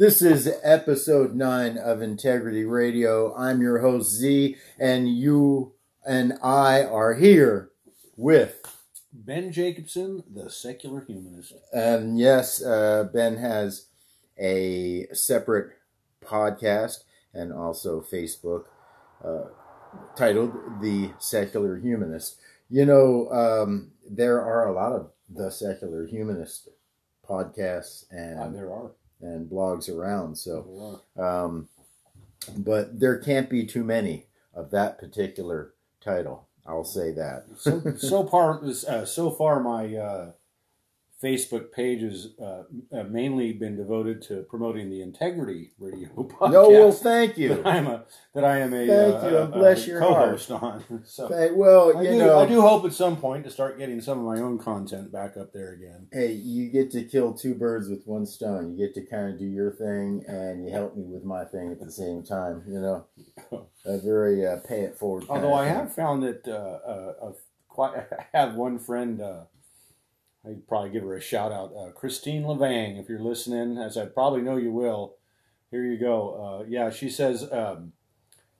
This is episode nine of Integrity Radio. I'm your host Z, and you and I are here with Ben Jacobson, the secular humanist. And yes, uh, Ben has a separate podcast and also Facebook uh, titled The Secular Humanist. You know, um, there are a lot of the secular humanist podcasts and Uh, there are. And blogs around. So, um, but there can't be too many of that particular title. I'll say that. So, so far, uh, so far, my uh, Facebook page has uh, uh, mainly been devoted to promoting the Integrity Radio podcast. no, well, thank you. that I'm a that I am a, Thank uh, you, a- and bless a your co-host on. So well, I you do, know, I do hope at some point to start getting some of my own content back up there again. hey, you get to kill two birds with one stone. You get to kind of do your thing, and you help me with my thing at the same time. You know, a very uh, pay it forward. Although I have found that uh, uh, uh, quite, I have one friend. I'd probably give her a shout out, uh, Christine Levang, if you're listening, as I probably know you will. Here you go. Uh, yeah, she says um,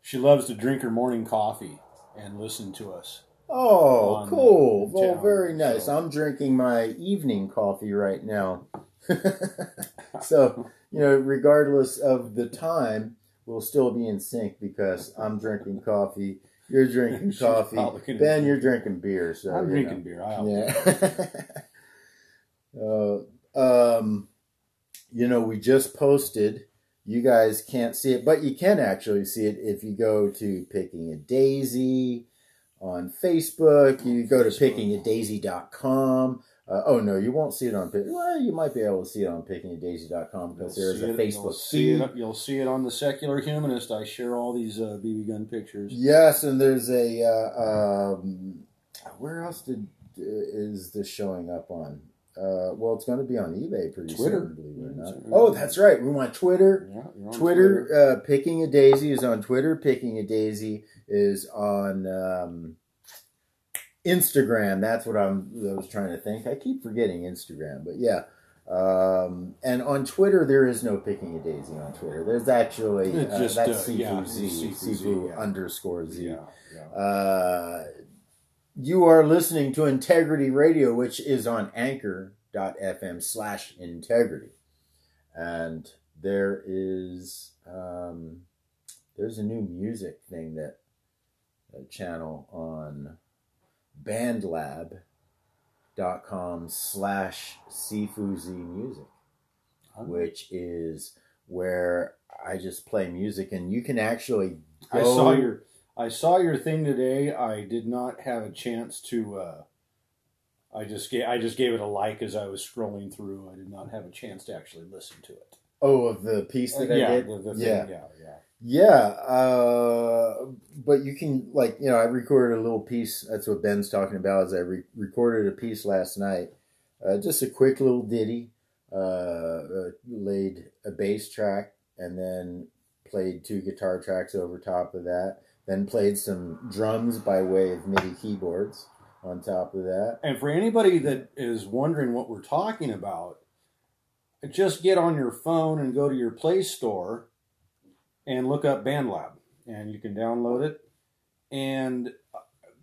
she loves to drink her morning coffee and listen to us. Oh, cool. Well, very nice. so- I'm drinking my evening coffee right now. so, you know, regardless of the time, we'll still be in sync because I'm drinking coffee, you're drinking coffee, Ben, you're drinking beer. So I'm drinking know. beer. I'll Yeah. uh, um, you know, we just posted. You guys can't see it, but you can actually see it if you go to Picking a Daisy on Facebook. You go to pickingadaisy.com. Uh, oh no, you won't see it on. Well, you might be able to see it on pickingadaisy.com because You'll there's a it- Facebook You'll see, feed. it, you'll see it on the Secular Humanist. I share all these uh, BB gun pictures. Yes, and there's a. Uh, um, where else did is this showing up on? Uh, well, it's going to be on eBay pretty Twitter. soon. Believe it or not. Oh, that's right. We want Twitter. Yeah, on Twitter, uh, picking a daisy is on Twitter. Picking a daisy is on um, Instagram. That's what I'm. I was trying to think. I keep forgetting Instagram, but yeah. Um, and on Twitter, there is no picking a daisy on Twitter. There's actually uh, just, that's uh, Sifu yeah, Z, Sifu Z, Sifu yeah. underscore Z. Yeah, yeah. Uh, you are listening to Integrity Radio, which is on anchor.fm slash integrity. And there is um, there's a new music thing that a channel on bandlab.com slash Sifuzi music, which is where I just play music and you can actually I saw your I saw your thing today. I did not have a chance to. Uh, I just gave I just gave it a like as I was scrolling through. I did not have a chance to actually listen to it. Oh, of the piece that I yeah, did. the, the thing, yeah, yeah, yeah. yeah. Uh, but you can like you know I recorded a little piece. That's what Ben's talking about. Is I re- recorded a piece last night. Uh, just a quick little ditty. Uh, uh, laid a bass track and then played two guitar tracks over top of that. Then played some drums by way of MIDI keyboards on top of that. And for anybody that is wondering what we're talking about, just get on your phone and go to your Play Store and look up BandLab, and you can download it. And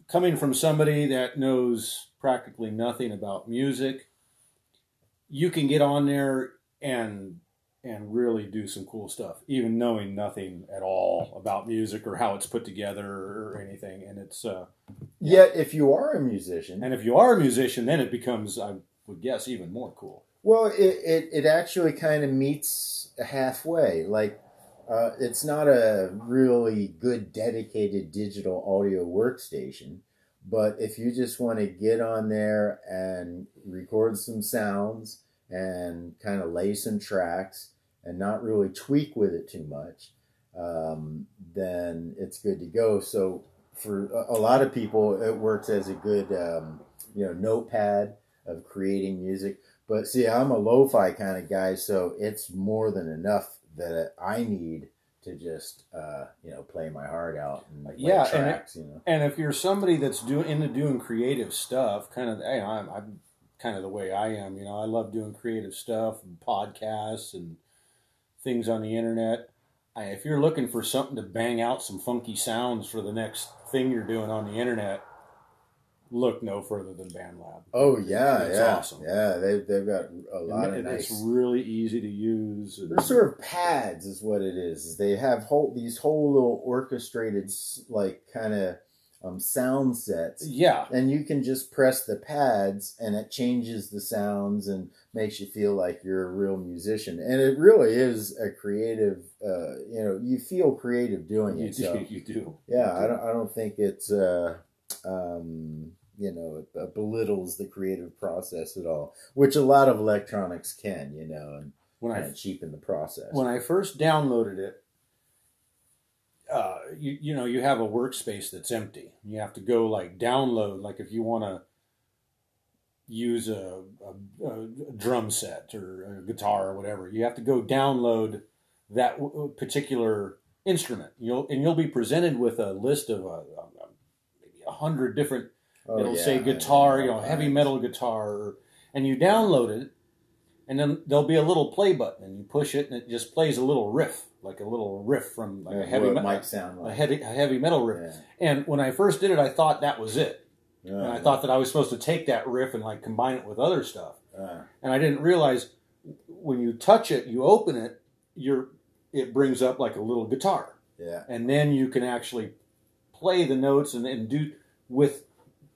coming from somebody that knows practically nothing about music, you can get on there and and really do some cool stuff, even knowing nothing at all about music or how it's put together or anything. And it's uh, Yet, if you are a musician, and if you are a musician, then it becomes, I would guess, even more cool. Well, it, it, it actually kind of meets halfway. Like, uh, it's not a really good dedicated digital audio workstation, but if you just want to get on there and record some sounds and kind of lay some tracks and not really tweak with it too much, um, then it's good to go. So for a, lot of people, it works as a good, um, you know, notepad of creating music. But see, I'm a lo-fi kind of guy, so it's more than enough that I need to just, uh, you know, play my heart out and like Yeah, and it- you know. And if you're somebody that's doing into doing creative stuff, kind of, hey, I'm, I'm kind of the way I am. You know, I love doing creative stuff and podcasts and things on the internet. I, if you're looking for something to bang out some funky sounds for the next thing you're doing on the internet, look no further than BandLab. Oh yeah, It's yeah, awesome. yeah. They've they've got a lot of And nice. It's really easy to use. They're sort of pads, is what it is. is They have whole these whole little orchestrated like kind of um, sound sets, yeah, and you can just press the pads, and it changes the sounds and makes you feel like you're a real musician. And it really is a creative. Uh, you know, you feel creative doing you it. do. So You do. yeah, I don't. I don't think it's. Uh, um, you know, it, belittles the creative process at all, which a lot of electronics can. You know, and When I kind of cheapen the process. when I first downloaded it, uh, you you know you have a workspace that's empty. You have to go like download like if you want to use a, a, a drum set or a guitar or whatever, you have to go download that w- particular instrument. You'll and you'll be presented with a list of uh, uh, maybe a hundred different Oh, It'll yeah, say guitar, you know, heavy metal guitar, and you download it, and then there'll be a little play button, and you push it, and it just plays a little riff, like a little riff from like Yeah, a heavy metal, might sound a like. heavy, a heavy metal riff. Yeah. And when I first did it, I thought that was it, Yeah, and I thought that I was supposed to take that riff and like combine it with other stuff, uh, and I didn't realize when you touch it, you open it, you're it brings up like a little guitar yeah, and then you can actually play the notes and, and do with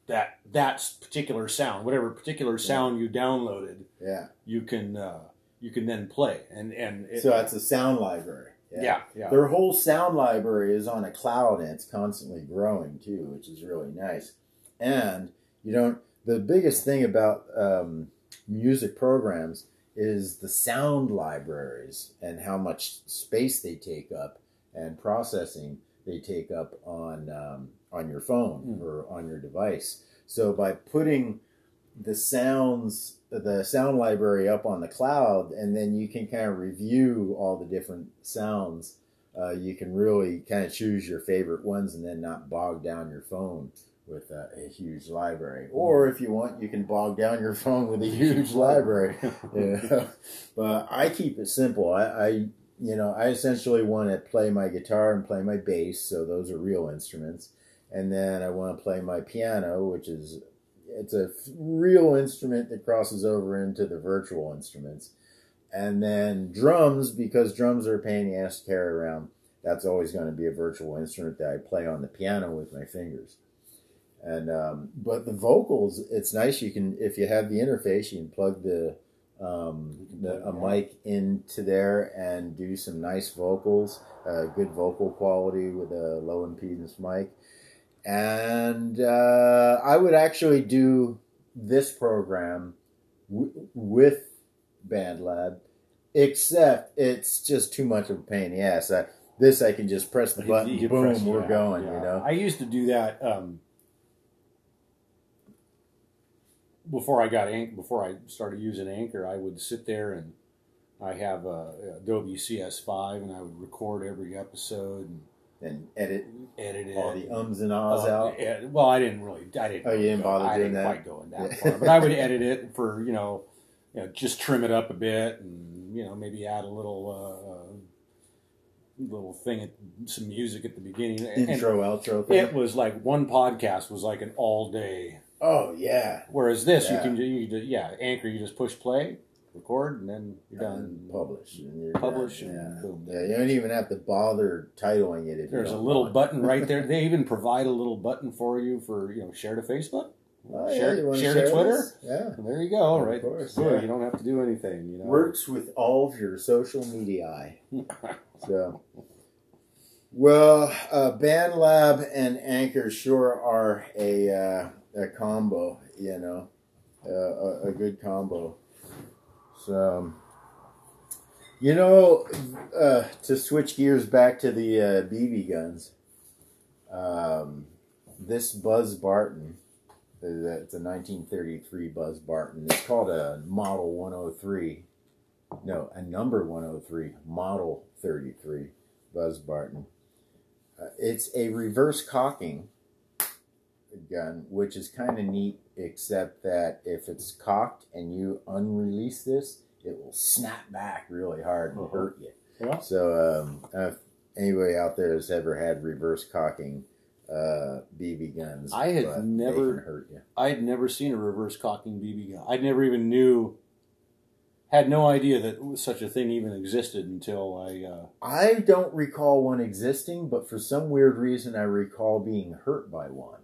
that that particular sound, whatever particular sound you downloaded, yeah. you can uh, you can then play and and it, So that's a sound library. yeah yeah Their whole sound library is on a cloud and it's constantly growing too, which is really nice. And you don't the biggest thing about um, music programs is the sound libraries and how much space they take up and processing they take up on um, on your phone Mm. or on your device. So by putting the sounds the sound library up on the cloud and then you can kind of review all the different sounds uh, you can really kind of choose your favorite ones and then not bog down your phone with a, a huge library. Or if you want you can bog down your phone with a huge library. Yeah. But i keep it simple. I, I you know i essentially want to play my guitar and play my bass so those are real instruments and then i want to play my piano which is it's a real instrument that crosses over into the virtual instruments. And then drums because drums are a pain in the ass to carry around that's always going to be a virtual instrument that i play on the piano with my fingers. And um, but the vocals it's nice you can if you have the interface you can plug the um, the, a mic into there and do some nice vocals uh, good vocal quality with a low impedance mic and uh, i would actually do this program w- with bandlab except it's just too much of a pain in the ass I, this i can just press the button You boom press- we're yeah, going yeah. you know I used to do that um, before I got Anch- before I started using Anchor. I would sit there and I have a Adobe CS5 and I would record every episode and and edit edit all the ums and ahs Uh, out yeah, well, I didn't really. I didn't. Oh, you didn't go- bother I doing didn't that? quite go in that Yeah. far, but I would edit it for you know, you know, just trim it up a bit and you know maybe add a little uh, little thing, at, some music at the beginning. And intro outro thing. it was like one podcast was like an all day. oh yeah Whereas this, Yeah. you can you do, yeah, Anchor, you just push play, record, and then you're done. and publish and you're Publish done. and yeah. boom. yeah you don't even have to bother titling it if There's a little button right there. They even provide a little button for you for you know share to Facebook, oh, yeah, share, you wanna share to Twitter. this? yeah And there you go. Of right, course, yeah. you don't have to do anything. You know, works with all of your social media so well uh, bandlab and anchor sure are a uh, a combo you know uh, a, a good combo so um, you know uh, to switch gears back to the uh, bb guns um, this buzz barton it's a 1933 buzz barton it's called a model 103 no, a number 103, model 33, Buzz Barton. Uh, it's a reverse cocking gun, which is kind of neat, except that if it's cocked and you unrelease this, it will snap back really hard and Uh-huh. hurt you. Yeah. So, um, if anybody out there has ever had reverse cocking uh, BB guns, I had never- hurt you. I had never seen a reverse cocking BB gun. I never even knew, had no idea that such a thing even existed until I. Uh, I don't recall one existing, but for some weird reason, I recall being hurt by one.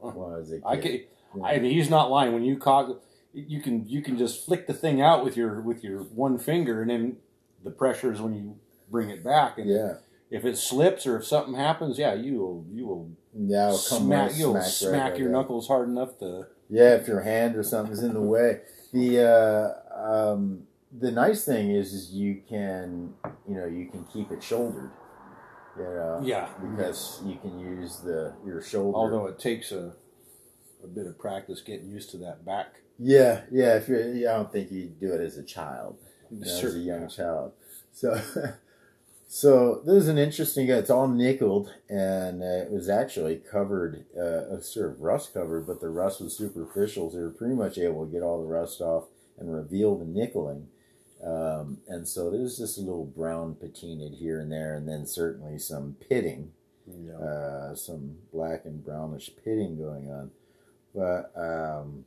When I was a kid. I, Yeah. I mean, he's not lying. When you cock, you can you can just flick the thing out with your with your one finger, and then the pressure is when you bring it back. And yeah, if it slips or if something happens, yeah, you will you will yeah, smack you'll smack, smack, right back your up. knuckles hard enough to. Yeah, if your hand or something's in the way. The uh, um, the nice thing is, is you can you know you can keep it shouldered. You know, Yeah, because you can use the your shoulder. although it takes a a bit of practice getting used to that back. yeah, yeah. If you're, I don't think you do it as a child. you know, as a young child. So, so this is an interesting. It's all nickeled, and uh, it was actually covered, uh, sort of rust covered, but the rust was superficial. So they were pretty much able to get all the rust off and reveal the nickeling. Um, and so there's just a little brown patinaed here and there, and then certainly some pitting, Yeah. uh, some black and brownish pitting going on. But um,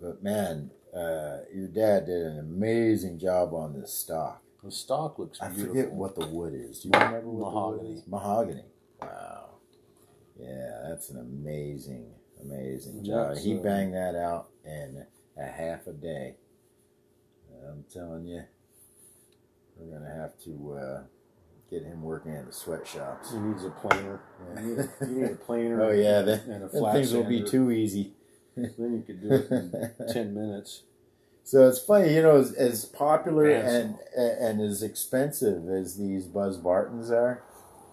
but man, uh, your dad did an amazing job on this stock. The stock looks I forget what the wood is. Do you remember what the wood Mahogany. is? Mahogany. Wow. Yeah, that's an amazing, amazing job. That's, he banged that out in a half a day. I'm telling you, we're gonna have to uh, get him working at the sweatshops. He needs a planer. Yeah, you, need a, you need a planer. Oh yeah, the, and a flat things will be too easy. then you could do it in ten minutes. So it's funny, you know, as, as popular Ransom. and and as expensive as these Buzz Bartons are,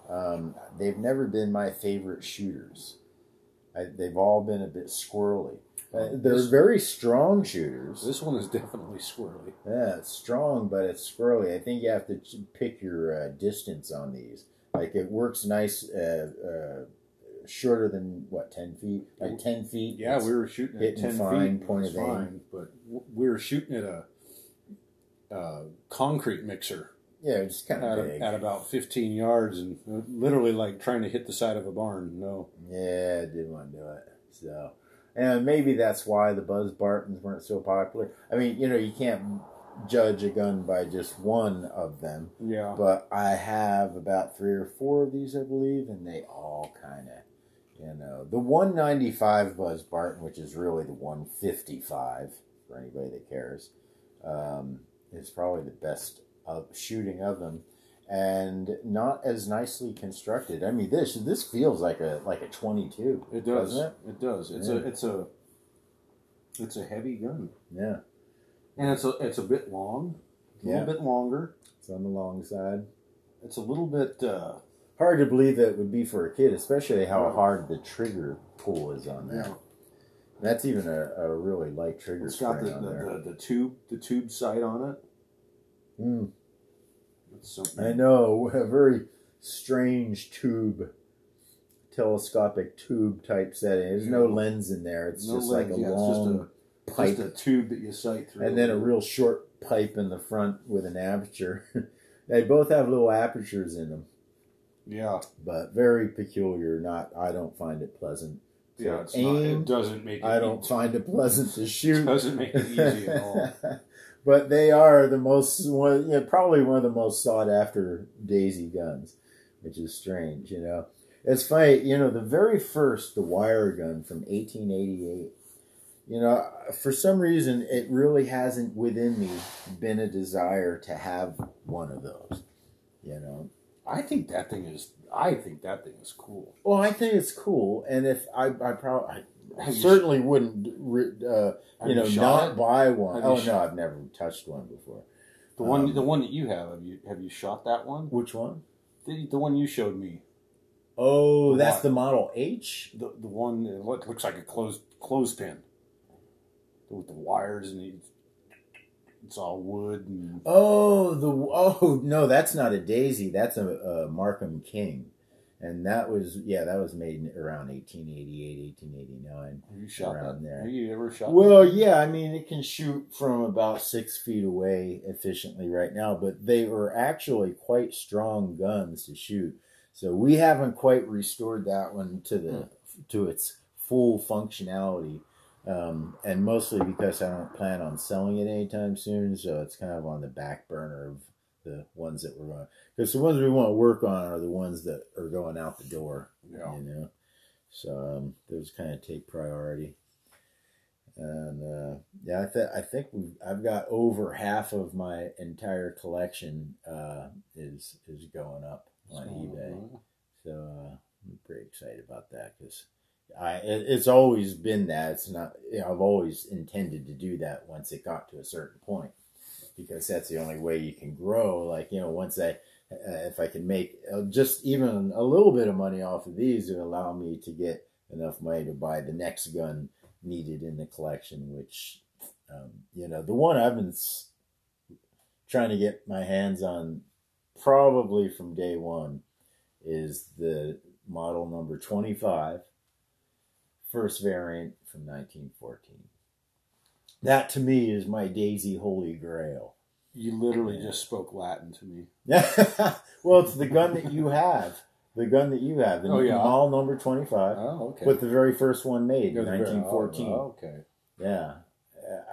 um, they've never been my favorite shooters. I, they've all been a bit squirrely. Uh, they're This- very strong shooters. This one is definitely squirrely. Yeah, it's strong, but it's squirrely. I think you have to pick your uh, distance on these. Like it works nice, uh, uh, shorter than what ten feet, like ten feet. Yeah, we were shooting at ten fine, feet. point of aim. but we were shooting at a, uh concrete mixer yeah, it's kind at, of big. at about fifteen yards, and uh, literally like trying to hit the side of a barn. No, Yeah, I didn't want to do it. So, and maybe that's why the Buzz Bartons weren't so popular. I mean, you know, you can't judge a gun by just one of them, yeah, but I have about three or four of these, I believe, and they all kind of, you know, the 195 Buzz Barton, which is really the 155 for anybody that cares, um, is probably the best of shooting of them. And not as nicely constructed. I mean, this this feels like a like a twenty two. it does. doesn't It does. It's Yeah. a it's a it's a heavy gun, Yeah, and it's a it's a bit long, a Yeah. little bit longer. it's on the long side. It's a little bit. Uh, Hard to believe that it would be for a kid, especially how hard the trigger pull is on that. yeah, That's even a, a really light trigger it's got the, the, the, the tube the tube sight on it. Mm, I know, a very strange tube, telescopic tube type setting. There's no lens in there. It's No just lens, like a yeah, long just a, pipe, just a tube that you sight through, and then a real short pipe in the front with an aperture. they both have little apertures in them, yeah, but very peculiar. Not, I don't find it pleasant. yeah. Aim. not. It doesn't make. It I don't find it pleasant to shoot. It doesn't make it easy at all. But they are the most, one, yeah, probably one of the most sought after Daisy guns, which is strange, you know. It's funny, you know, the very first, the wire gun from 1888, you know, for some reason, it really hasn't within me been a desire to have one of those, you know. I think that thing is. I think that thing is cool. Well, I think it's cool, and if I, I probably, I Have you certainly wouldn't, uh, you know, shot not it? buy one. Have you Oh no, I've never touched one before. The one, Um, the one that you have. Have you have you shot that one? Which one? The, the one you showed me. Oh, The that's the Model H. The the one that what looks like a closed clothespin. With the wires and it's, it's all wood and Oh, the oh no, that's not a Daisy. That's a, a Markham King, and that was yeah, that was made around 1888, 1889. have you shot Around that? there. Have you ever shot? Well, yeah, I mean it can shoot from about six feet away efficiently right now, but they were actually quite strong guns to shoot. So we haven't quite restored that one to the to its full functionality, um, and mostly because I don't plan on selling it anytime soon. So it's kind of on the back burner of the ones that we're going. Because the ones we want to work on are the ones that are going out the door Yeah. you know. So um, those kind of take priority. And uh, yeah, I, th- I think we I've got over half of my entire collection uh, is is going up on eBay. So uh, I'm pretty excited about that because I it, it's always been that it's not you know, I've always intended to do that once it got to a certain point because that's the only way you can grow. Like you know, once I uh, if I can make uh, just even a little bit of money off of these, it would allow me to get enough money to buy the next gun needed in the collection. Which um, you know, the one I've been trying to get my hands on probably from day one is the model number 25 first variant from 1914 that to me is my daisy holy grail You literally just spoke Latin to me. well it's the gun that you have the gun that you have the Oh, yeah. model number 25 Oh, okay. but the very first one made in Good, good. 1914 Oh, okay. yeah,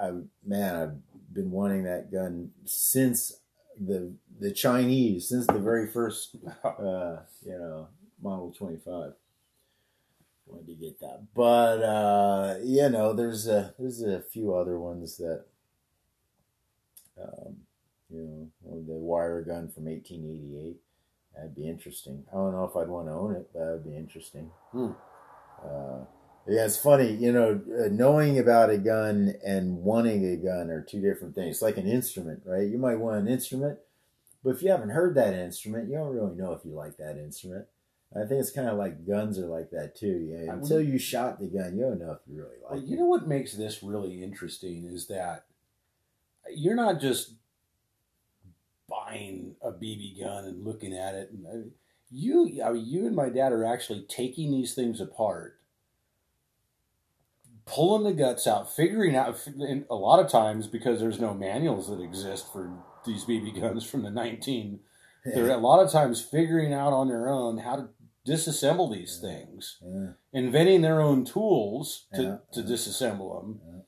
I man, I've been wanting that gun since the the Chinese, since the very first, uh, you know, Model Twenty Five. Wanted to get that, but uh, you know, there's a there's a few other ones that, um, you know, the wire gun from 1888. That'd be interesting. I don't know if I'd want to own it, but that'd be interesting. Hmm. Uh, Yeah, it's funny, you know, uh, knowing about a gun and wanting a gun are two different things. It's like an instrument, right? You might want an instrument, but if you haven't heard that instrument, you don't really know if you like that instrument. I think it's kind of like guns are like that too. Yeah, until you shot the gun, you don't know if you really like Well, it. you know what makes this really interesting is that you're not just buying a BB gun and looking at it. And uh, you, I mean, you and my dad are actually taking these things apart, pulling the guts out, figuring out. And a lot of times, because there's no manuals that exist for these BB guns from the 19, they're a lot of times figuring out on their own how to disassemble these things Yeah. inventing their own tools to, Yeah, to yeah. disassemble them Yeah.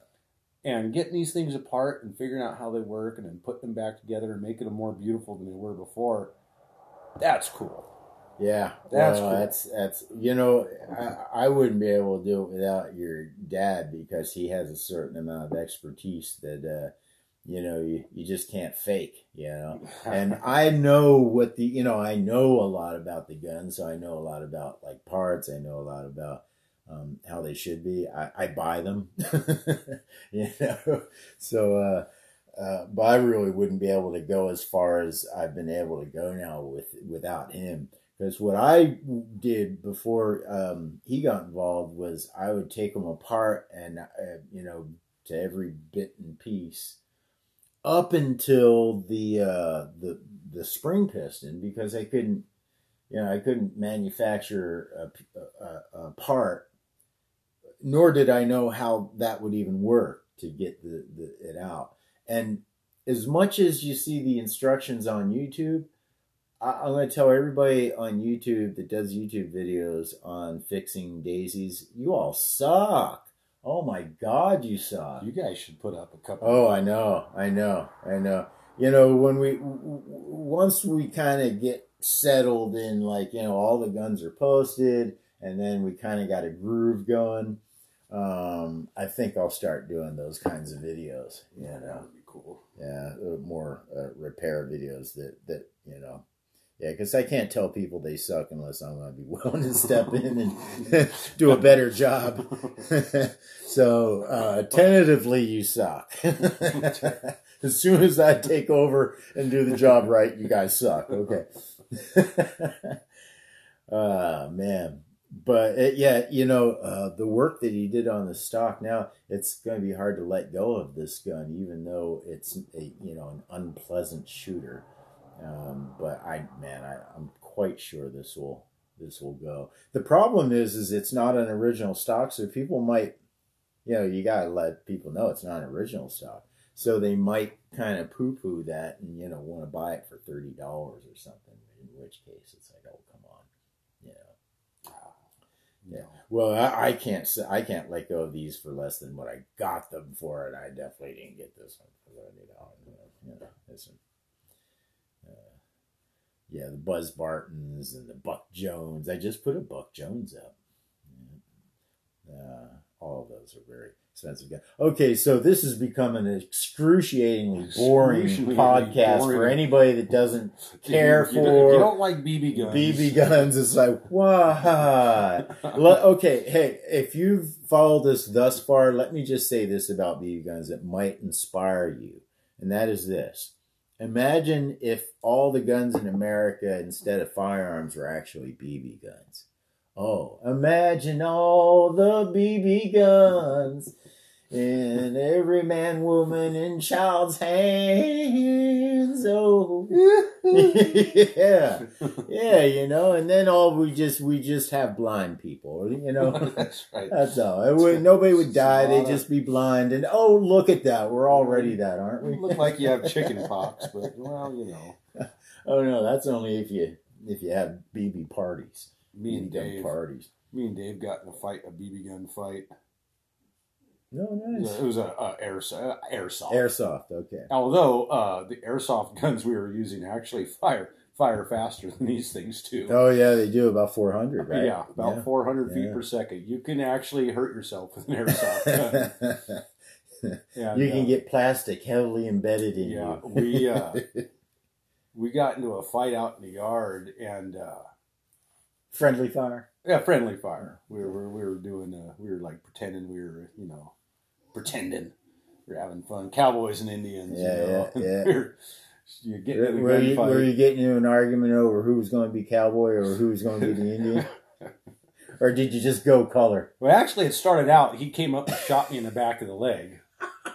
And getting these things apart and figuring out how they work and then putting them back together and making them more beautiful than they were before. That's cool. Yeah, That's well, cool. that's that's you know I, I wouldn't be able to do it without your dad because he has a certain amount of expertise that uh, you know you, you just can't fake you know and I know what the you know I know a lot about the gun so I know a lot about like parts I know a lot about um, how they should be. I, I buy them you know? So uh, uh, but I really wouldn't be able to go as far as I've been able to go now with without him. Because what I did before um, he got involved was I would take them apart and uh, you know to every bit and piece up until the uh, the the spring piston because I couldn't you know I couldn't manufacture a, a, a part nor did I know how that would even work to get the, the it out and as much as you see the instructions on YouTube I, I'm going to tell everybody on YouTube that does YouTube videos on fixing daisies, you all suck. Oh my God, you suck. you guys should put up a couple. Oh, I know, I know, I know. You know, when we once we kind of get settled in, like you know, all the guns are posted, and then we kind of got a groove going. Um, I think I'll start doing those kinds of videos. You yeah, know, that would be cool. yeah, more uh, repair videos that that you know, yeah, because I can't tell people they suck unless I'm going to be willing to step in and do a better job. so uh, tentatively, you suck. as soon as I take over and do the job right, you guys suck. Okay. uh man but it, yeah you know uh, the work that he did on the stock now it's going to be hard to let go of this gun even though it's a you know an unpleasant shooter. Um, but i man I, i'm quite sure this will this will go. The problem is is it's not an original stock so people might you know you got to let people know it's not an original stock. So they might kind of poo-poo that and you know want to buy it for $30 or something in which case it's like oh come on you know Yeah. well I, I can't i can't let go of these for less than what i got them for and i definitely didn't get this one for $30 you know, this one. Uh, yeah the buzz bartons and the buck jones i just put a buck jones up Yeah. uh, all of those are very expensive guns. Okay, so this has become an excruciatingly boring Excruciatingly podcast for anybody that doesn't care You for you don't like BB guns. BB guns. is like, what? Okay, hey, if you've followed us thus far, let me just say this about BB guns that might inspire you, and that is this. Imagine if all the guns in America, instead of firearms, were actually BB guns. Oh, imagine all the BB guns in every man, woman, and child's hands. Oh, yeah, yeah, you know. And then all we just we just have blind people, you know. That's right. That's all. It would, nobody would die. They'd just be blind. And oh, look at that. We're already mm. that, aren't we? Look like you have chicken pox, but well, you know. oh no, that's only if you if you have BB parties. Me and BB Dave, parties. me and Dave got in a fight, a BB gun fight. No, It nice. was a, a airsoft. airsoft. Airsoft. Okay. Although uh, the airsoft guns we were using actually fire fire faster than these things too. Oh yeah, they do about four hundred, right? Yeah, about 400 feet Yeah. per second. You can actually hurt yourself with an airsoft gun. You can uh, get plastic heavily embedded in Yeah, you. we, uh, we got into a fight out in the yard, and uh, Friendly fire. Yeah, friendly fire. We were we were doing uh, we were like pretending we were you know pretending were having fun. Cowboys and Indians. Yeah, you know? yeah, yeah. You're getting in a Were you, you getting into an argument over who was going to be cowboy or who was going to be the Indian? or did you just go color? Well, actually, it started out. He came up and shot me in the back of the leg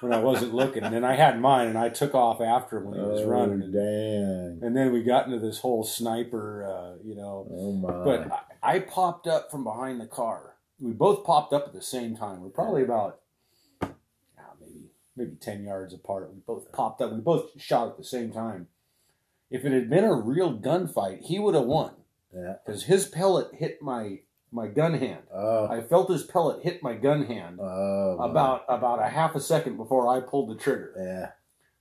when I wasn't looking, and then I had mine, and I took off after him when he was oh, running, and, dang. and then we got into this whole sniper, uh, you know. Oh, my. But I, I popped up from behind the car. We both popped up at the same time. We're probably about maybe maybe ten yards apart. We both popped up. We both shot at the same time. If it had been a real gunfight, he would have won yeah. because his pellet hit my my gun hand. Oh, I felt his pellet hit my gun hand oh, about about a half a second before I pulled the trigger. Yeah.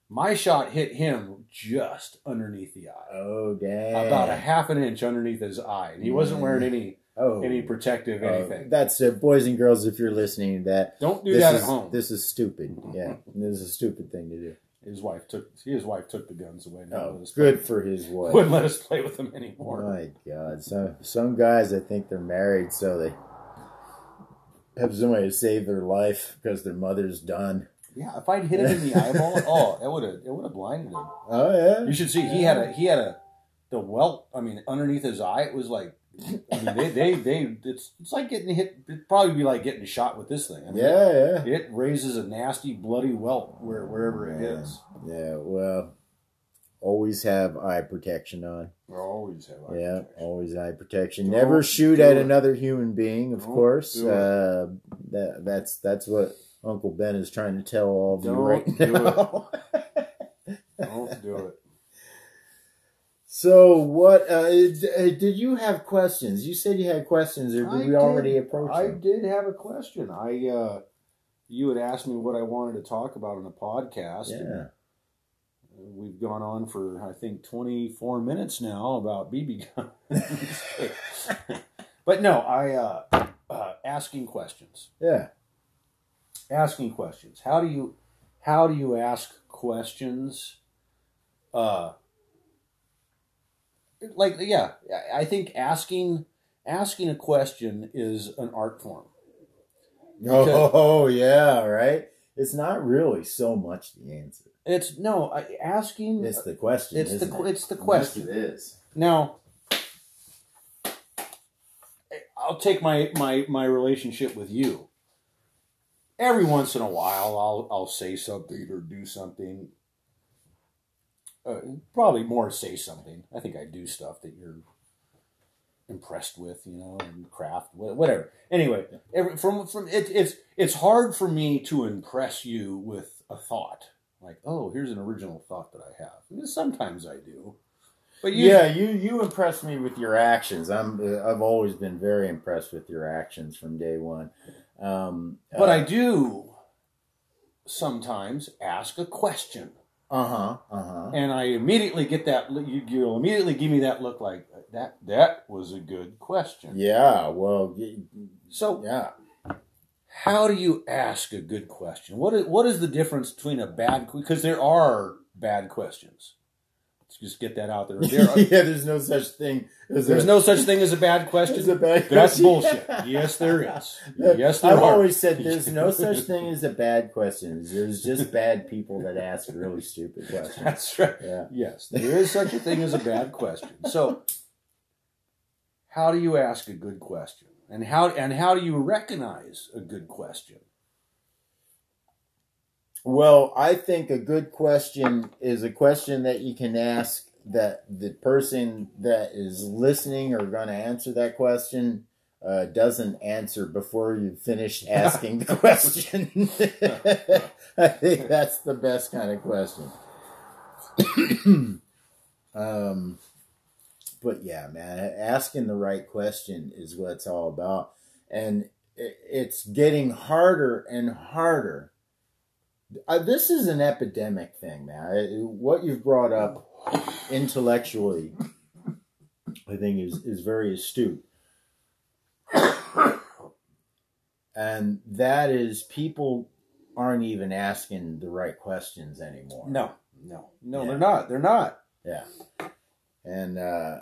My shot hit him just underneath the eye, Oh, dang. about a half an inch underneath his eye, and he wasn't wearing mm. any oh. any protective Oh, anything. that's it, boys and girls. If you're listening to that, Don't do this that is at home. this is stupid. Yeah, this is a stupid thing to do. his wife took his wife took the guns away. Now Oh, good for his wife. Wouldn't let us play with them anymore. My God, some some guys I think they're married so they have somebody to save their life because their mother's done. Yeah, if I'd hit him in the eyeball, oh, it would have it would have blinded him. Oh yeah, You should see he had a he had a the welt. I mean, underneath his eye, it was like. I mean, they, they, they, it's, it's like getting hit. It'd probably be like getting shot with this thing. I mean, yeah, yeah, It raises a nasty, bloody welt where, wherever it hits. yeah. Well, always have eye protection on. Always have eye Yeah, protection. always eye protection. Don't Never shoot at it. another human being, of Don't course. Uh, that that's that's what Uncle Ben is trying to tell all of you Don't right do it. now. Don't do it. So what? Uh, uh, did you have questions? You said you had questions, or did I we did. already approach I them? did have a question. I, uh, you had asked me what I wanted to talk about on the podcast. Yeah. We've gone on for I think 24 minutes now about BB guns. but no, I uh, uh, asking questions. Yeah. Asking questions. How do you how do you ask questions? Uh, like yeah, I- think asking asking a question is an art form. Oh, yeah. Right. It's not really so much the answer. It's no asking. It's the question. It's the it? it's the Yes, question. It is. Now, I'll take my, my, my relationship with you. Every once in a while, I'll I'll say something or do something. Uh, probably more say something. I think I do stuff that you're impressed with, you know, and craft, whatever. Anyway, every, from from it, it's it's hard for me to impress you with a thought like, oh, here's an original thought that I have. Sometimes I do, but you, Yeah, you you impress me with your actions. I'm uh, I've always been very impressed with your actions from day one. Um, But I do sometimes ask a question, uh huh uh huh. and I immediately get that. You, you'll immediately give me that look, like that. That was a good question. Yeah. Well. So, Yeah. how do you ask a good question? What is what is the difference between a bad? Because there are bad questions. Just get that out there. There are, yeah. There's no such thing. As there's a, no such thing as a bad question. a bad That's question. bullshit. Yes, there is. Yes, there I've are. always said there's no such thing as a bad question. There's just bad people that ask really stupid questions. That's right. Yeah. Yes, there is such a thing as a bad question. So, how do you ask a good question, and how and how do you recognize a good question? Well, I think a good question is a question that you can ask that the person that is listening or going to answer that question uh, doesn't answer before you finish asking the question. I think that's the best kind of question. um, but yeah, man, asking the right question is what it's all about, and it's getting harder and harder uh, this is an epidemic thing, man. What you've brought up intellectually, I think, is is very astute, and that is people aren't even asking the right questions anymore. No, no, no, Yeah. they're not. They're not. Yeah. And uh,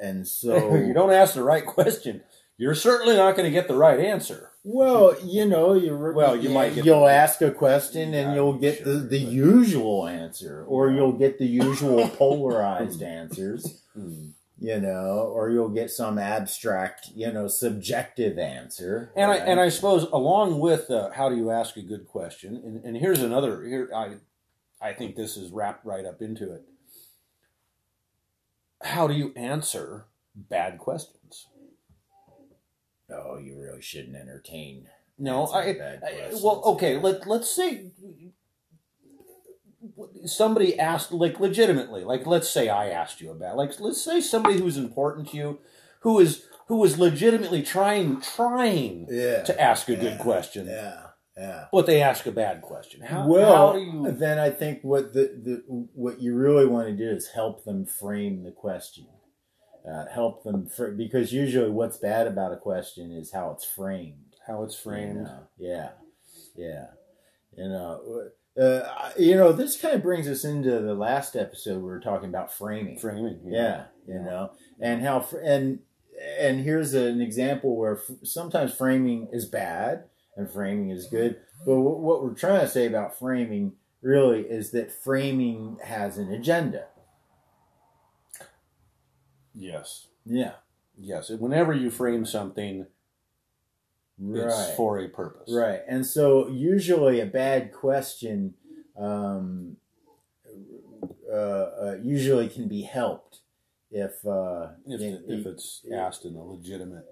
and so you don't ask the right question, you're certainly not going to get the right answer. Well, you know, you Well, you might get you'll ask a question and you'll get sure. the, the usual answer, or you'll get the usual polarized answers, you know, or you'll get some abstract, you know, subjective answer. And I and I suppose along with uh, how do you ask a good question, and, and here's another here I I think this is wrapped right up into it. How do you answer bad questions? Oh, you really shouldn't entertain. No, I, I well okay let let's say somebody asked like legitimately like let's say I asked you about like let's say somebody who's important to you who is who is legitimately trying trying Yeah, to ask a good question yeah, yeah. but they ask a bad question how, well, how you then I think what the, the what you really want to do is help them frame the question. Uh, help them fr- because usually what's bad about a question is how it's framed. how it's framed You know? Yeah, yeah. You know, uh, you know. This kind of brings us into the last episode we were talking about framing. framing Yeah, you know, and how fr- and and here's an example where f- sometimes framing is bad and framing is good, but w- what we're trying to say about framing really is that framing has an agenda. Yes. Yeah, yes. Whenever you frame something right, it's for a purpose. Right, and so usually a bad question, um, uh, uh, usually can be helped if uh, if, you- if it's asked in a legitimate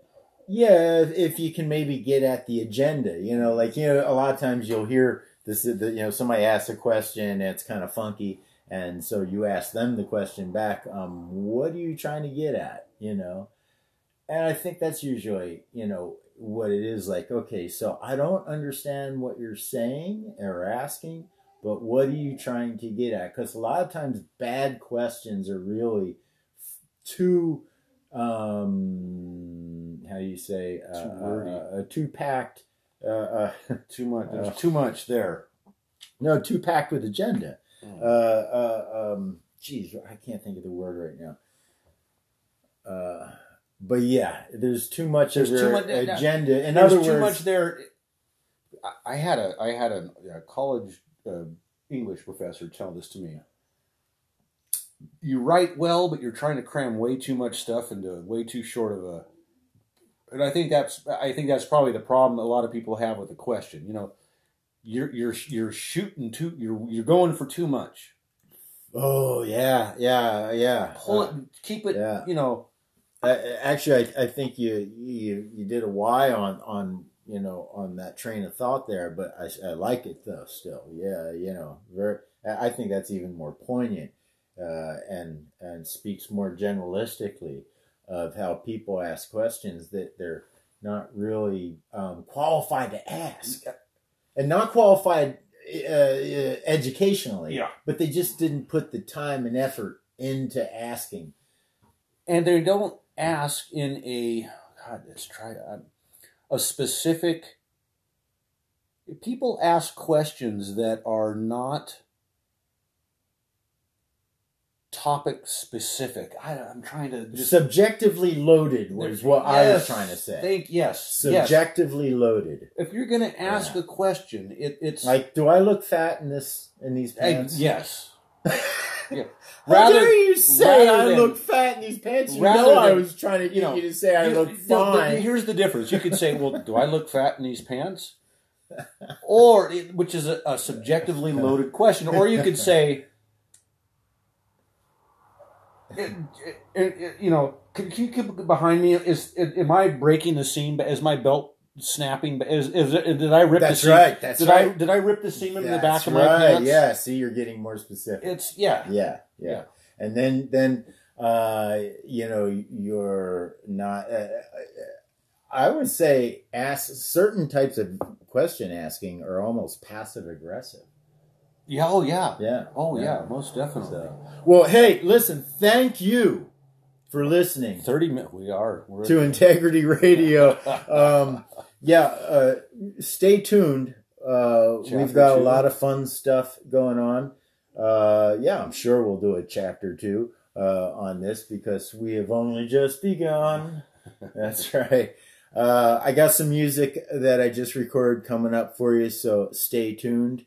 Yeah, if- if you can maybe get at the agenda, you know, like you know, a lot of times you'll hear this. The, you know, somebody asks a question and it's kind of funky, and so you ask them the question back. Um, what are you trying to get at? You know, and I think that's usually you know what it is. Like, okay, so I don't understand what you're saying or asking, but what are you trying to get at? Because a lot of times bad questions are really too um how do you say uh, Too wordy. uh, uh, too packed uh, uh, too much Uh, too much there no too packed with agenda uh, uh um geez i can't think of the word right now uh but yeah there's too much There's of their much- no, agenda in There's other too much there. I- I had a I had a, a college uh, English professor tell this to me. You write well, but you're trying to cram way too much stuff into way too short of a. And I think that's I think that's probably the problem a lot of people have with the question. You know, you're you're you're shooting too you're you're going for too much. oh yeah yeah yeah Pull Uh, keep it. yeah. You know, Uh, actually, I, I think you, you you did a Y on on you know on that train of thought there, but I, I like it though. Still, yeah, you know, very. I I think that's even more poignant uh, and and speaks more generalistically of how people ask questions that they're not really um, qualified to ask, and not qualified uh, uh, educationally. Yeah. but they just didn't put the time and effort into asking. and they don't ask in a God. Let's try a, a specific. People ask questions that are not topic specific. I, I'm trying to just subjectively loaded was what I was trying to say. Think yes, yes. Subjectively loaded. If you're going to ask Yeah. a question, it, it's Like, do I look fat in this in these pants? yes. yeah. How Rather- dare you say I than- look fat in these pants? You know I was trying to get you, you to say I look fine. here's the difference. You could say, "Well, do I look fat in these pants?" Or, it- which is a, a subjectively loaded question. Or you could say, it- it- it- "You know, can, can you keep behind me? Is am I breaking the seam? But Is my belt snapping? Is, is it, did I rip That's the seam? right. That's did I right. did I rip the seam in the back of my pants? Yeah. See, you're getting more specific. It's yeah. yeah, yeah, Yeah. And then, then, uh, you know, you're not. Uh, I would say ask certain types of question asking are almost passive aggressive. Yeah. Oh yeah. Yeah. Oh yeah. Most definitely. So, well, hey, listen. Thank you for listening Thirty minutes. We are. We're to Integrity Radio. Um, yeah, uh, stay tuned. Uh, we've got a lot of fun stuff going on. Uh, yeah, I'm sure we'll do a chapter two. uh, on this because we have only just begun. That's right. Uh, I got some music that I just recorded coming up for you, so stay tuned.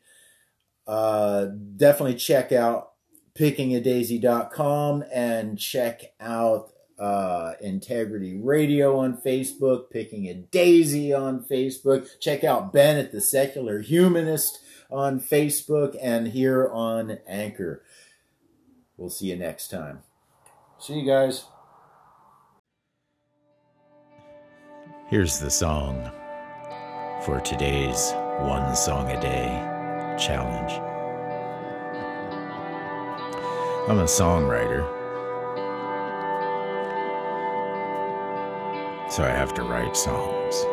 Uh, definitely check out pickingadaisy.com and check out uh, Integrity Radio on Facebook, Picking a Daisy on Facebook. Check out Ben at the Secular Humanist on Facebook and here on Anchor. We'll see you next time. See you guys. Here's the song for today's One Song a Day challenge. I'm a songwriter, so I have to write songs.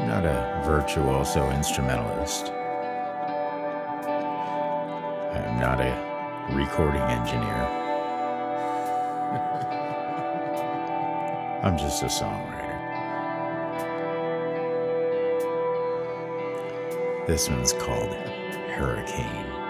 I'm not a virtuoso instrumentalist. I'm not a recording engineer. I'm just a songwriter. This one's called Hurricane.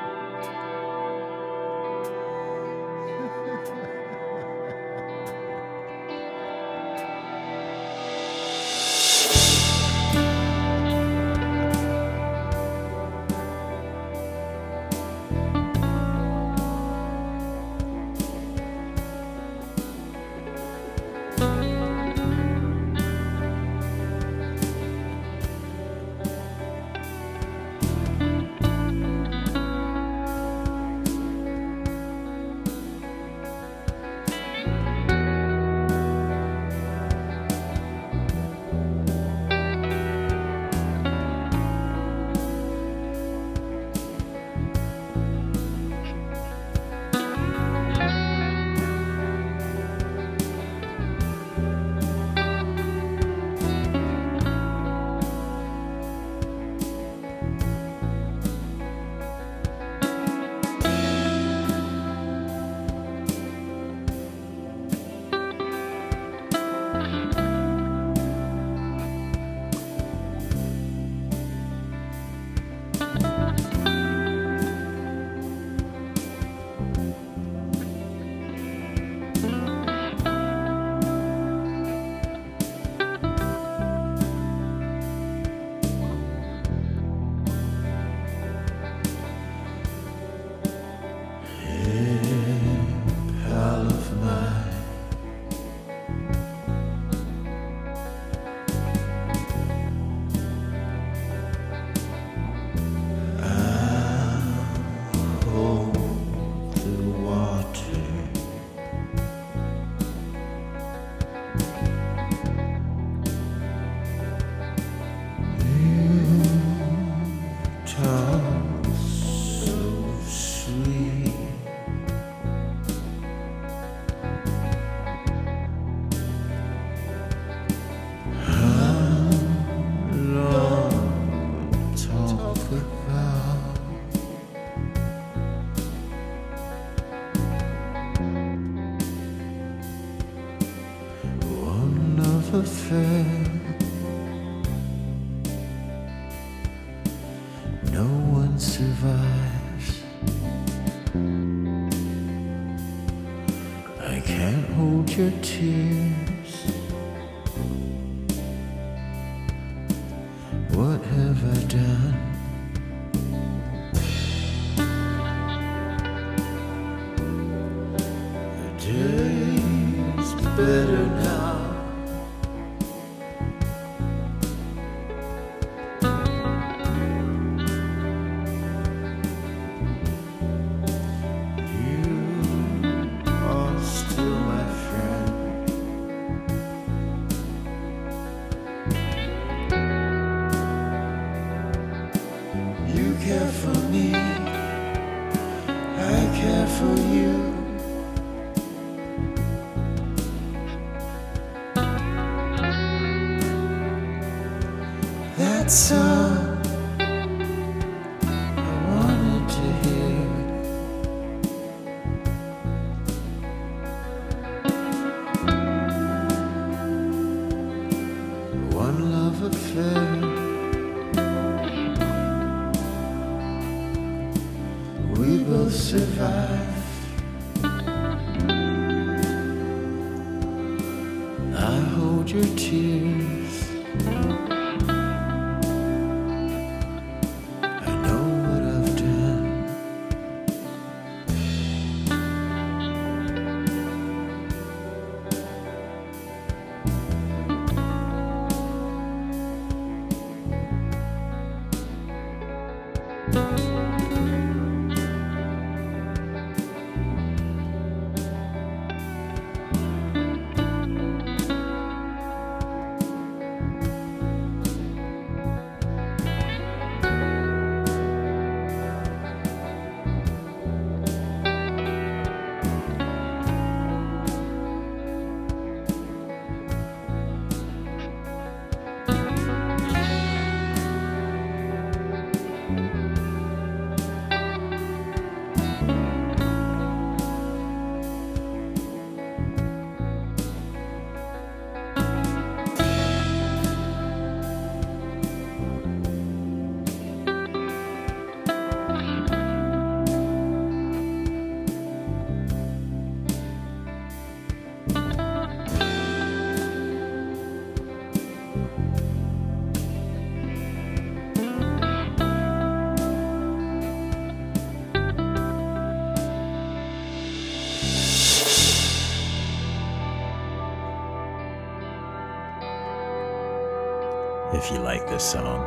If you like this song,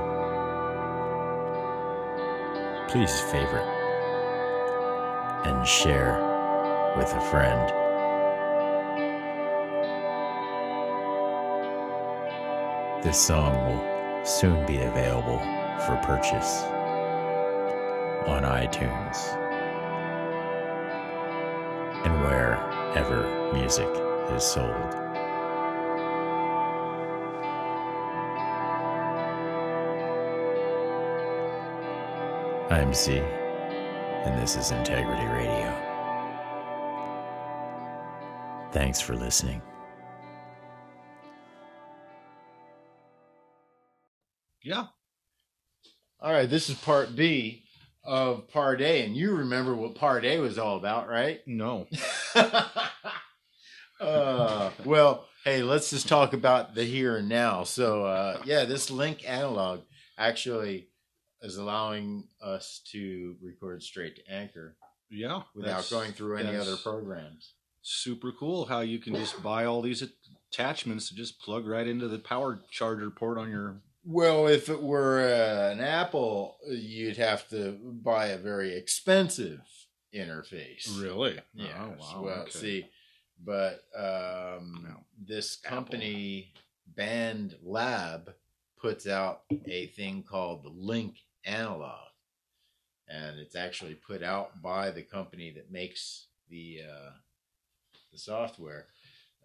please favorite and share with a friend. This song will soon be available for purchase on iTunes and wherever music is sold. I'm Z, and this is Integrity Radio. Thanks for listening. Yeah. All right, this is part B of part A, and you remember what part A was all about, right? No. uh, well, hey, let's just talk about the here and now. So, uh, yeah, this link analog actually is allowing us to record straight to Anchor Yeah. without going through any other programs. Super cool how you can just buy all these attachments to just plug right into the power charger port on your. Well, if it were uh, an Apple, you'd have to buy a very expensive interface. Really? Yeah. Oh, wow. Well, okay. see, but um, No. this Apple. company, BandLab, puts out a thing called the Link Analog, and it's actually put out by the company that makes the uh, the software,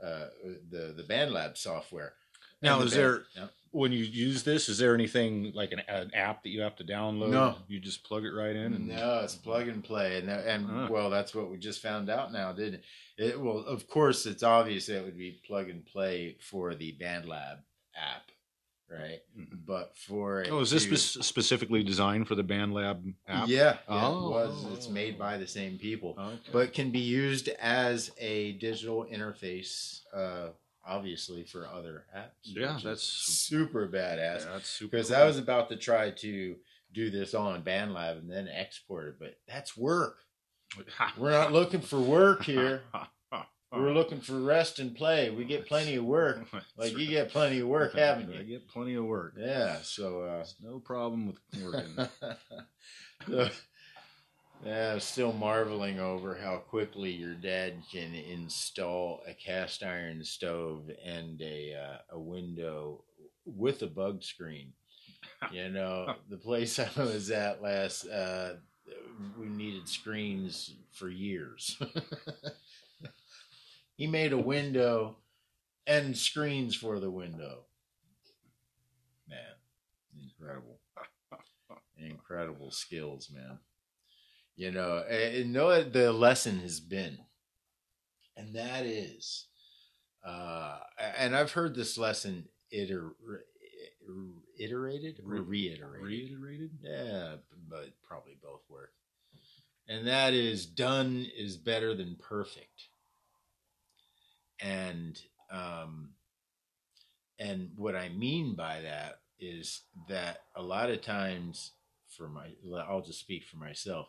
uh, the the BandLab software. Now, the is band- there when you use this? Is there anything like an, an app that you have to download? No. you just plug it right in. And, No, it's plug and play, and and Huh. well, that's what we just found out now, didn't it? it? Well, of course, it's obvious that it would be plug and play for the BandLab app, right? Mhm. But for Oh, is this to- spe- specifically designed for the BandLab app? Yeah, yeah, Oh. it was. It's made by the same people, Okay. but can be used as a digital interface, uh, obviously for other apps. Yeah, that's- super badass. Yeah, that's super. Because cool. I was about to try to do this all in BandLab and then export it, but that's work. We're not looking for work here. We're looking for rest and play. We get plenty of work. Like you get plenty of work, haven't I you? get plenty of work. Yeah. So. uh no problem with working. so, yeah, still marveling over how quickly your dad can install a cast iron stove and a uh, a window with a bug screen. You know, the place I was at last, uh, we needed screens for years. He made a window and screens for the window. Man, incredible incredible skills, man. You know, and and know what the lesson has been, and that is, uh, and I've heard this lesson iter- iterated or reiterated. Reiterated? Yeah, but probably both work. And that is done is better than perfect. And um, and what I mean by that is that a lot of times, for my, I'll just speak for myself.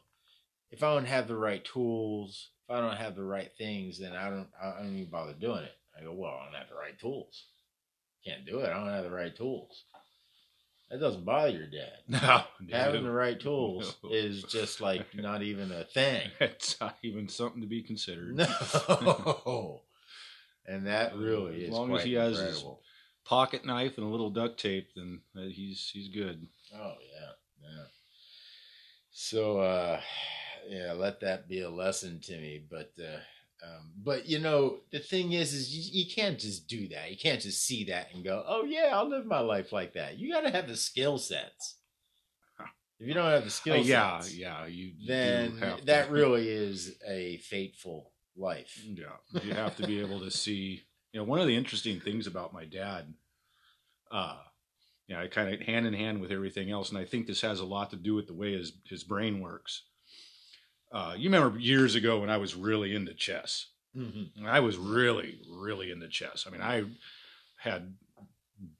If I don't have the right tools, if I don't have the right things, then I don't, I don't even bother doing it. I go, well, I don't have the right tools. Can't do it. I don't have the right tools. That doesn't bother your dad. No, Having the right tools No. is just like not even a thing. It's not even something to be considered. No. And that really As is long as he has his- Pocket knife and a little duct tape, then he's he's good. Oh yeah, yeah. So uh yeah, let that be a lesson to me. But uh um, but you know the thing is, is you, you can't just do that. You can't just see that and go, "Oh yeah, I'll live my life like that." You got to have the skill sets. If you don't have the skill Uh, yeah, sets, yeah. You then to- that really is a fateful life. Yeah, you have to be able to see. You know, one of the interesting things about my dad, uh, yeah, I kind of hand in hand with everything else, and I think this has a lot to do with the way his his brain works. Uh, you remember years ago when I was really into chess. Mm-hmm. I was really, really into chess. I mean, I had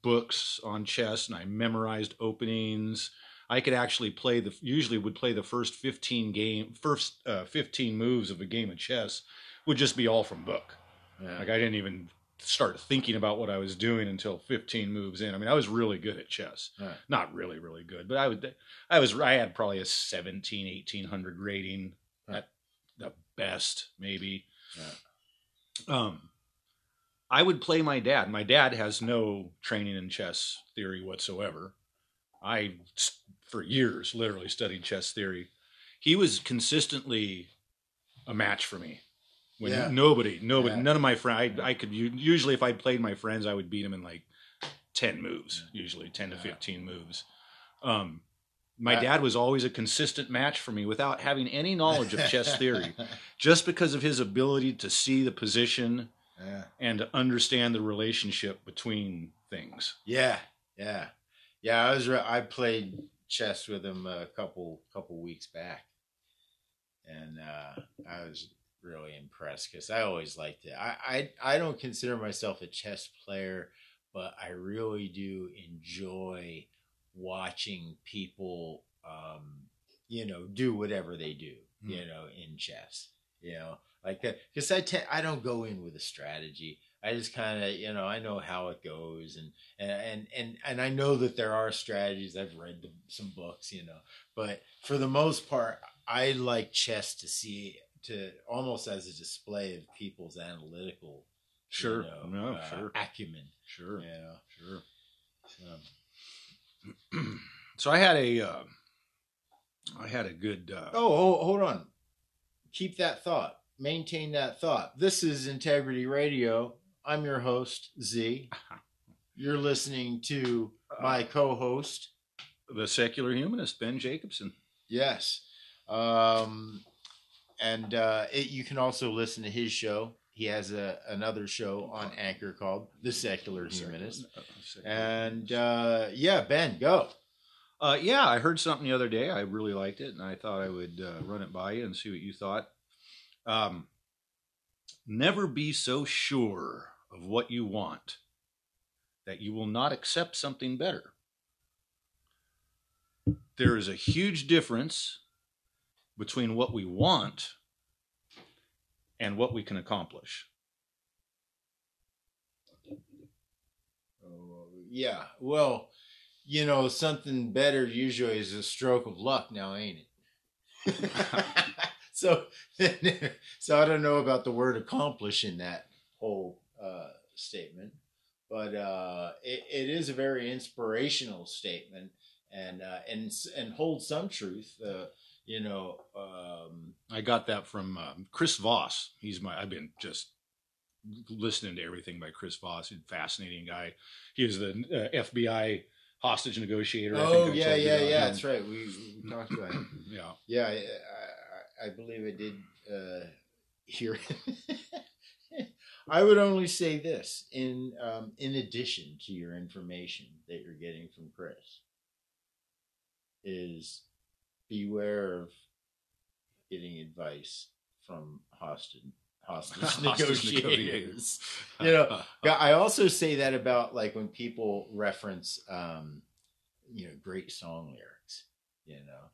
books on chess and I memorized openings. I could actually play the usually would play the first 15 game first uh, 15 moves of a game of chess would just be all from book. Yeah. Like I didn't even start thinking about what I was doing until 15 moves in. I mean, I was really good at chess. Right. Not really really good, but I would I was I had probably a 17 1800 rating Right. at the best maybe. Yeah. Um I would play my dad. My dad has no training in chess theory whatsoever. I, for years literally studied chess theory. He was consistently a match for me. When Yeah. nobody, nobody, Yeah. none of my friends, I, I could usually if I played my friends, I would beat them in like ten moves, usually ten to fifteen moves. Um, my dad was always a consistent match for me without having any knowledge of chess theory, just because of his ability to see the position yeah. and to understand the relationship between things. Yeah, yeah, yeah. I was re- I played chess with him a couple couple weeks back, and uh, I was really impressed because I always liked it. I, I I don't consider myself a chess player, but I really do enjoy watching people, um, you know, do whatever they do, you know, in chess. You know, like that. because I te- I don't go in with a strategy. I just kind of, you know, I know how it goes, and and and and I know that there are strategies. I've read the, some books, you know, but for the most part, I like chess to see to almost as a display of people's analytical, you Sure. know, No, uh, sure. acumen. Sure. You know, Sure. so. so I had a, uh, I had a good. Uh, Oh, hold, hold on. Keep that thought. Maintain that thought. This is Integrity Radio. I'm your host, Z. You're listening to my co-host. the secular humanist Ben Jacobson. Yes. Um, and uh, it, you can also listen to his show. He has a, another show on Anchor called The Secular Humanist. Uh, And uh, yeah, Ben, go. Uh, yeah, I heard something the other day. I really liked it, and I thought I would uh, run it by you and see what you thought. Um, never be so sure of what you want that you will not accept something better. There is a huge difference between what we want and what we can accomplish. Yeah. Well, you know, something better usually is a stroke of luck now, ain't it? so, so I don't know about the word accomplish in that whole uh, statement, but uh, it, it is a very inspirational statement and uh, and and holds some truth. You know, um, I got that from um, Chris Voss. He's my. I've been just listening to everything by Chris Voss. He's a fascinating guy. He was the uh, FBI hostage negotiator. I think oh yeah, yeah, yeah. him. That's right. We, we talked about it. Yeah. Yeah, I, I, I believe I did uh, hear. I would only say this in um, in addition to your information that you're getting from Chris is beware of getting advice from hostage hostage, Hostage negotiators. you know, I also say that about like when people reference, um, you know, great song lyrics. You know,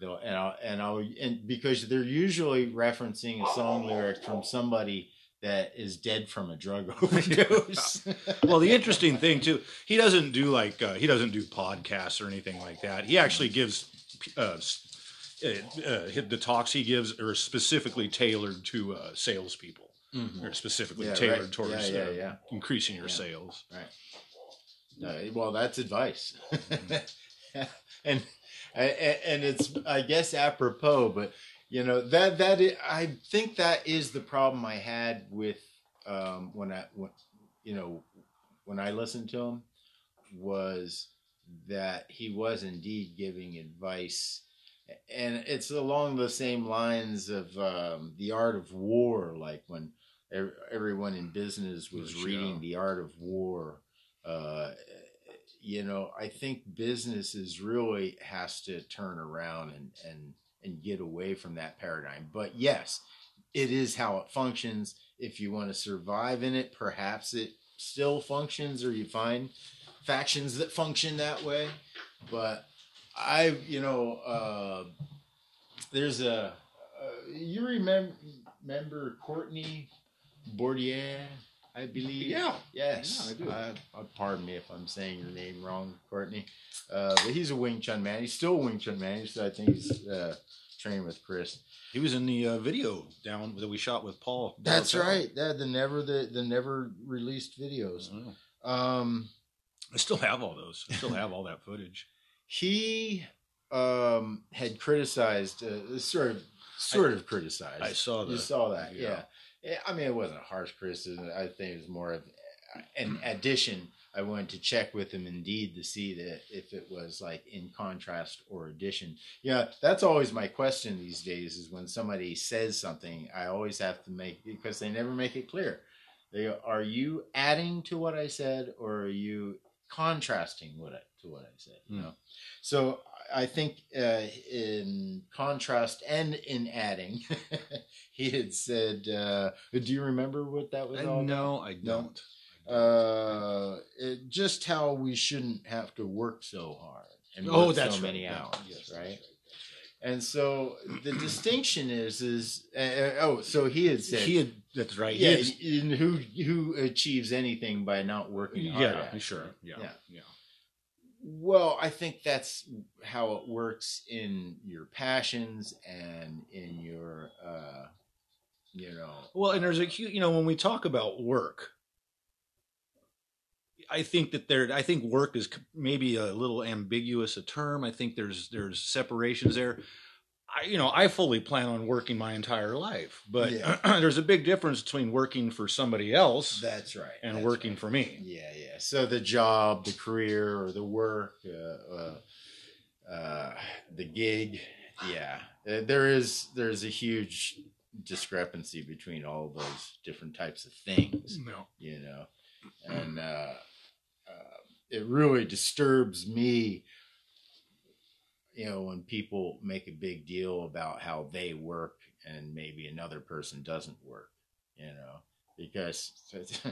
they'll and I'll and I'll and because they're usually referencing a song lyric from somebody that is dead from a drug overdose. well, the interesting thing too, he doesn't do like uh, he doesn't do podcasts or anything like that. He actually gives uh, uh, uh, the talks he gives are specifically tailored to uh, salespeople, Mhm. or specifically Yeah, tailored right. towards Yeah, yeah, uh, increasing your sales. Uh, well, that's advice, and and it's I guess apropos, but you know that that i- I think that is the problem I had with um, when I when, you know when I listened to him was that he was indeed giving advice. And it's along the same lines of um, the art of war, like when everyone in business was show. reading the art of war uh, you know, I think businesses really has to turn around and and and get away from that paradigm. But yes, it is how it functions. If you want to survive in it, perhaps it still functions, or you find factions that function that way. But I, you know, uh, there's a uh, you remember remember Courtney Bordier, I believe. Yeah. Yes. Yeah, I do. Uh, pardon me if I'm saying your name wrong, Courtney. Uh, but he's a Wing Chun man. He's still a Wing Chun man. So I think he's uh, training with Chris. He was in the uh, video down that we shot with Paul. That's right. That the never the, the never released videos. Oh. Um, I still have all those. I still have all that footage. he um, had criticized, uh, sort of, sort of criticized. I saw that. You saw that, yeah. yeah. Yeah, I mean, it wasn't a harsh criticism. I think it was more of an addition. I wanted to check with him indeed to see that if it was like in contrast or addition. Yeah, that's always my question these days. Is when somebody says something, I always have to make because they never make it clear. They go, are you adding to what I said, or are you contrasting what I, to what I said? You Hmm. know. So I think uh, in contrast and in adding, he had said, uh, "Do you remember what that was I, all?" about? no, I don't. uh, it, just how we shouldn't have to work so hard and oh, work that's so many Yeah. hours, Yes, right? that's And so the distinction is is uh, uh, oh, so he had said, He had, that's right. yeah, had- in who who achieves anything by not working hard? yeah, at sure. Yeah, Yeah. yeah. Well, I think that's how it works in your passions and in your, uh, you know, Well, and there's a huge, you know, when we talk about work, I think that there, I think work is maybe a little ambiguous a term. I think there's there's separations there. I, you know, I fully plan on working my entire life, but Yeah. there's a big difference between working for somebody else that's right, and that's working right. for me. Yeah, yeah. So the job, the career, or the work, uh, uh, uh, the gig, yeah. Uh, there is there's a huge discrepancy between all those different types of things, No. you know, and uh, uh, it really disturbs me. You know, when people make a big deal about how they work and maybe another person doesn't work, you know, because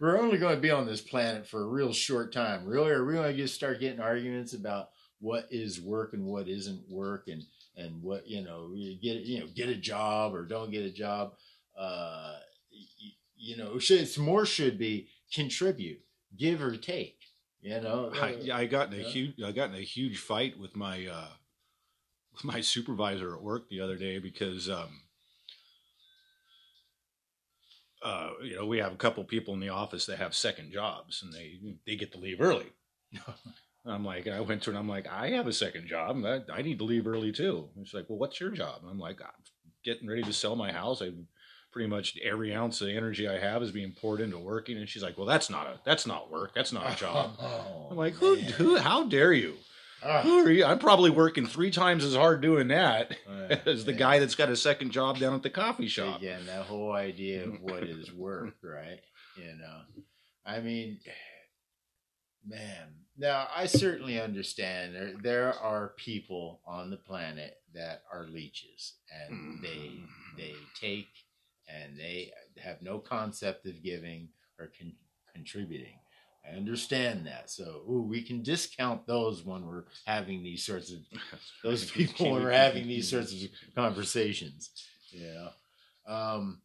we're, only going to be on this planet for a real short time. Really, are we going to just start getting arguments about what is work and what isn't work, and and what you know, get you know, get a job or don't get a job. Uh, you, you know, it's more should be contribute, give or take. You know, I, I got in a Yeah. huge I got in a huge fight with my uh, with my supervisor at work the other day because um, uh, you know we have a couple people in the office that have second jobs and they they get to leave early. I'm like, and I went to her and I'm like, I have a second job. I, I need to leave early too. And she's like, well, what's your job? And I'm like, I'm getting ready to sell my house. I pretty much every ounce of energy I have is being poured into working. And she's like, well, that's not a, that's not work. That's not a job. Oh, I'm like, who, man. who, how dare you? Ah, Who are you? I'm probably working three times as hard doing that uh, as the guy that's got a second job down at the coffee shop. Again, that whole idea of what is work, right? You know, I mean, man. Now, I certainly understand there there are people on the planet that are leeches, and they they take and they have no concept of giving or con- contributing. I understand that. So, ooh, we can discount those when we're having these sorts of those people when we're having these sorts of conversations. Yeah. Um,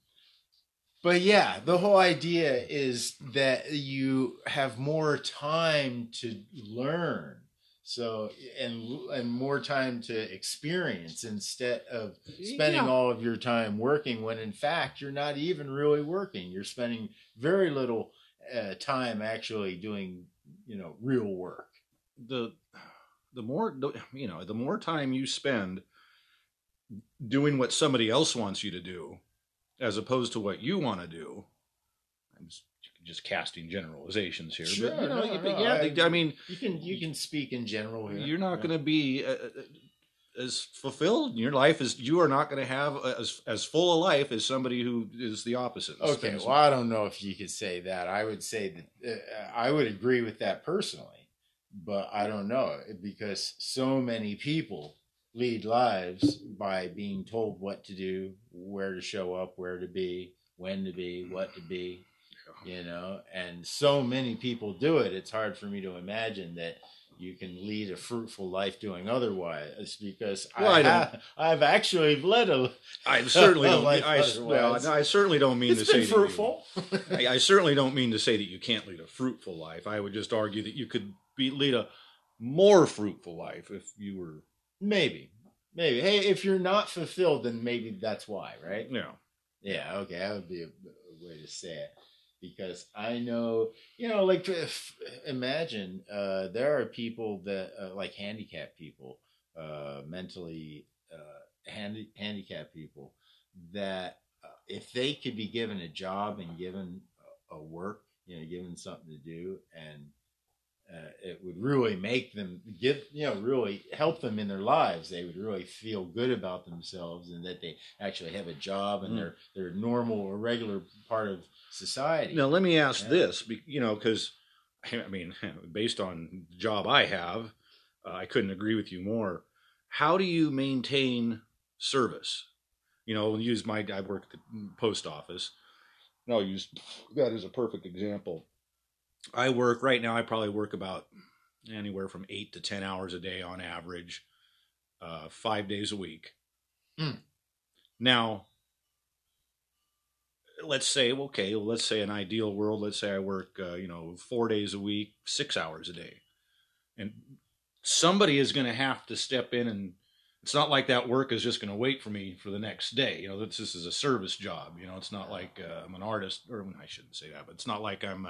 but yeah, the whole idea is that you have more time to learn. So and and more time to experience instead of spending Yeah. all of your time working when in fact you're not even really working. You're spending very little uh, time actually doing, you know, real work. the the more you know the more time you spend doing what somebody else wants you to do as opposed to what you want to do i'm just, casting generalizations here Sure, but you know no, you- no, yeah I- I, mean You can you can speak in general here. you're not Yeah. going to be uh, uh, as fulfilled in your life as you are not going to have as as full a life as somebody who is the opposite Okay, well, I don't know if you could say that. I would say that uh, I would agree with that personally, but I don't know because so many people lead lives by being told what to do, where to show up, where to be, when to be, what to be, you know, and so many people do it. It's hard for me to imagine that you can lead a fruitful life doing otherwise because Well, I, I have, I've actually led a I certainly don't. Life I, well. I certainly don't mean it's to say that you- fruitful. I, I certainly don't mean to say that you can't lead a fruitful life. I would just argue that you could be lead a more fruitful life if you were, Maybe. Maybe. Hey, if you're not fulfilled, then maybe that's why, right? know, Yeah, okay. That would be a, a way to say it. Because I know, you know, like if, imagine uh, there are people that, uh, like handicapped people, uh, mentally uh, handi- handicapped people, that uh, if they could be given a job and given a, a work, you know, given something to do, and uh, it would really make them give you know really help them in their lives they would really feel good about themselves and that they actually have a job and Mm. they're they're a normal or regular part of society now let me ask Yeah. this, you know, because I mean, based on the job I have, uh, I couldn't agree with you more. How do you maintain service? You know, use my I work at the post office. And I'll use that as a perfect example. I work right now. I probably work about anywhere from eight to ten hours a day on average, uh, five days a week. Hmm. Now, let's say okay, let's say an ideal world. Let's say I work, uh, you know, four days a week, six hours a day, and somebody is going to have to step in and. It's not like that work is just going to wait for me for the next day. You know, this, this is a service job. You know, it's not like uh, I'm an artist, or I shouldn't say that, but it's not like I'm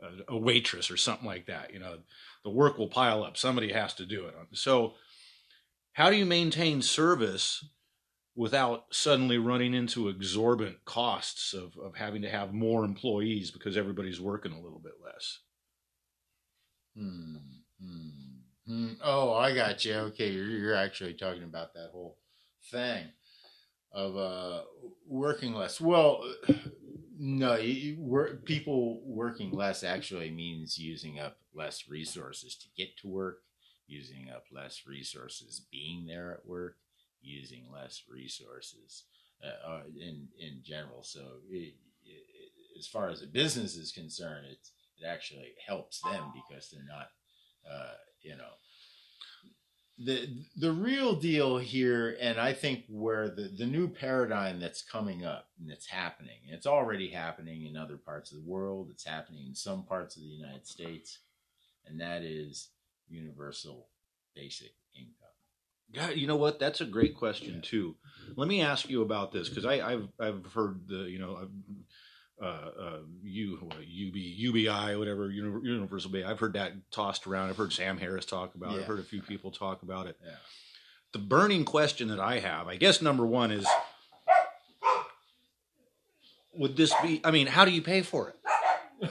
a, a, waitress or something like that. You know, the work will pile up. Somebody has to do it. So, how do you maintain service without suddenly running into exorbitant costs of, of having to have more employees because everybody's working a little bit less? Hmm, hmm, hmm. oh i got you okay you're, you're actually talking about that whole thing of uh working less well no you, people working less actually means using up less resources to get to work using up less resources being there at work using less resources uh, uh, in in general. So it, it, as far as a business is concerned it's it actually helps them because they're not uh, you know the the real deal here and i think where the the new paradigm that's coming up and it's happening it's already happening in other parts of the world it's happening in some parts of the united states and that is universal basic income Yeah, you know what? That's a great question Yeah. too. Let me ask you about this because I've I've heard the you know uh, uh, U UB UBI whatever Universal Bay. I've heard that tossed around. I've heard Sam Harris talk about. it. I've heard a few people talk about it. yeah The burning question that I have, I guess, number one is, would this be? I mean, how do you pay for it?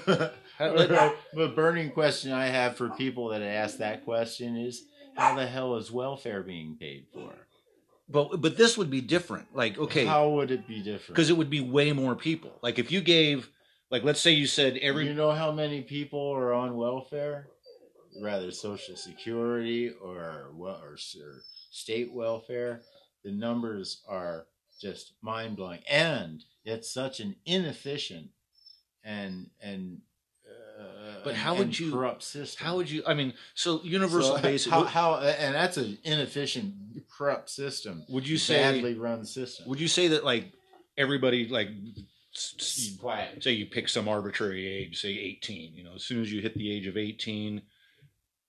How- let- The burning question I have for people that ask that question is how the hell is welfare being paid for? But but this would be different. Like okay, How would it be different? because it would be way more people. Like if you gave, like let's say you said every you know how many people are on welfare? Rather Social Security or well or, or state welfare. The numbers are just mind blowing, and it's such an inefficient and and. But how and would you- corrupt system? How would you? I mean, so universal So, basic. How, how and that's an inefficient, corrupt system. would you say? badly run system? Would you say that like everybody like quiet? say you pick some arbitrary age, say 18, you know, as soon as you hit the age of 18,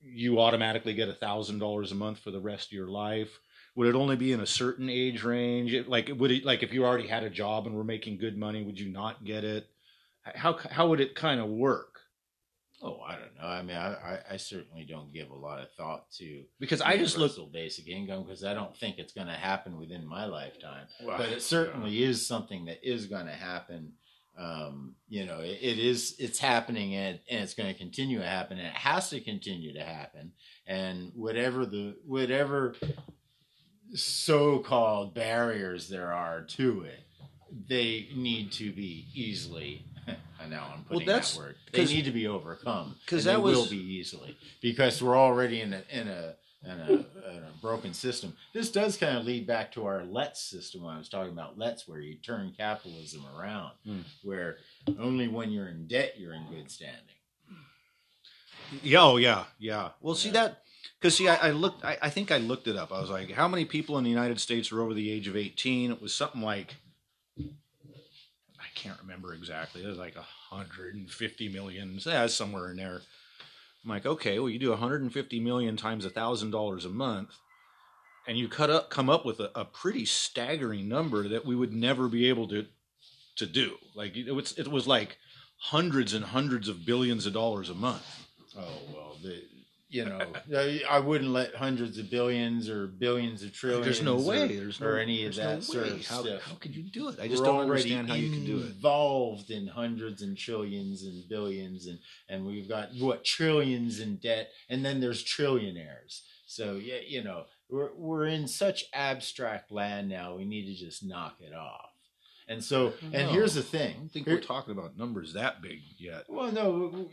you automatically get a thousand dollars a month for the rest of your life. Would it only be in a certain age range? It- Like, would it like if you already had a job and were making good money, would you not get it? How how would it kind of work? Oh, I don't know. I mean, I, I, I certainly don't give a lot of thought to Because I just look. basic income because I don't think it's going to happen within my lifetime. Well, but it certainly is something that is going to happen. Um, you know, it, it is. It's happening, and, and it's going to continue to happen, and it has to continue to happen. And whatever the whatever so-called barriers there are to it, they need to be easily. And now I'm putting that's- that word. They 'cause- need to be overcome because that they will be easily because we're already in a in a in a, in a broken system. This does kind of lead back to our LETS system when I was talking about LETS, where you turn capitalism around, Hmm. where only when you're in debt you're in good standing. Yeah, oh yeah, yeah. Well, see that because see, I, I looked. I, I think I looked it up. I was like, how many people in the United States are over the age of eighteen? It was something like I can't remember exactly. It was like hundred and fifty million. Yeah, somewhere in there. I'm like, okay, well, you do 150 million times a thousand dollars a month, and you cut up, come up with a, a pretty staggering number that we would never be able to to do. Like it was, it was like hundreds and hundreds of billions of dollars a month. Oh well, the you know I- wouldn't let hundreds of billions or billions of trillions. There's no or- way. There's no, or any of that no sort of how, stuff. How could you do it? I just We're don't understand how you can do it. Involved in hundreds and trillions and billions, and and we've got what trillions in debt, and then there's trillionaires. So yeah, you know, we're we're in such abstract land now. We need to just knock it off. And so, and here's the thing. I don't think Here- we're talking about numbers that big yet. well, no.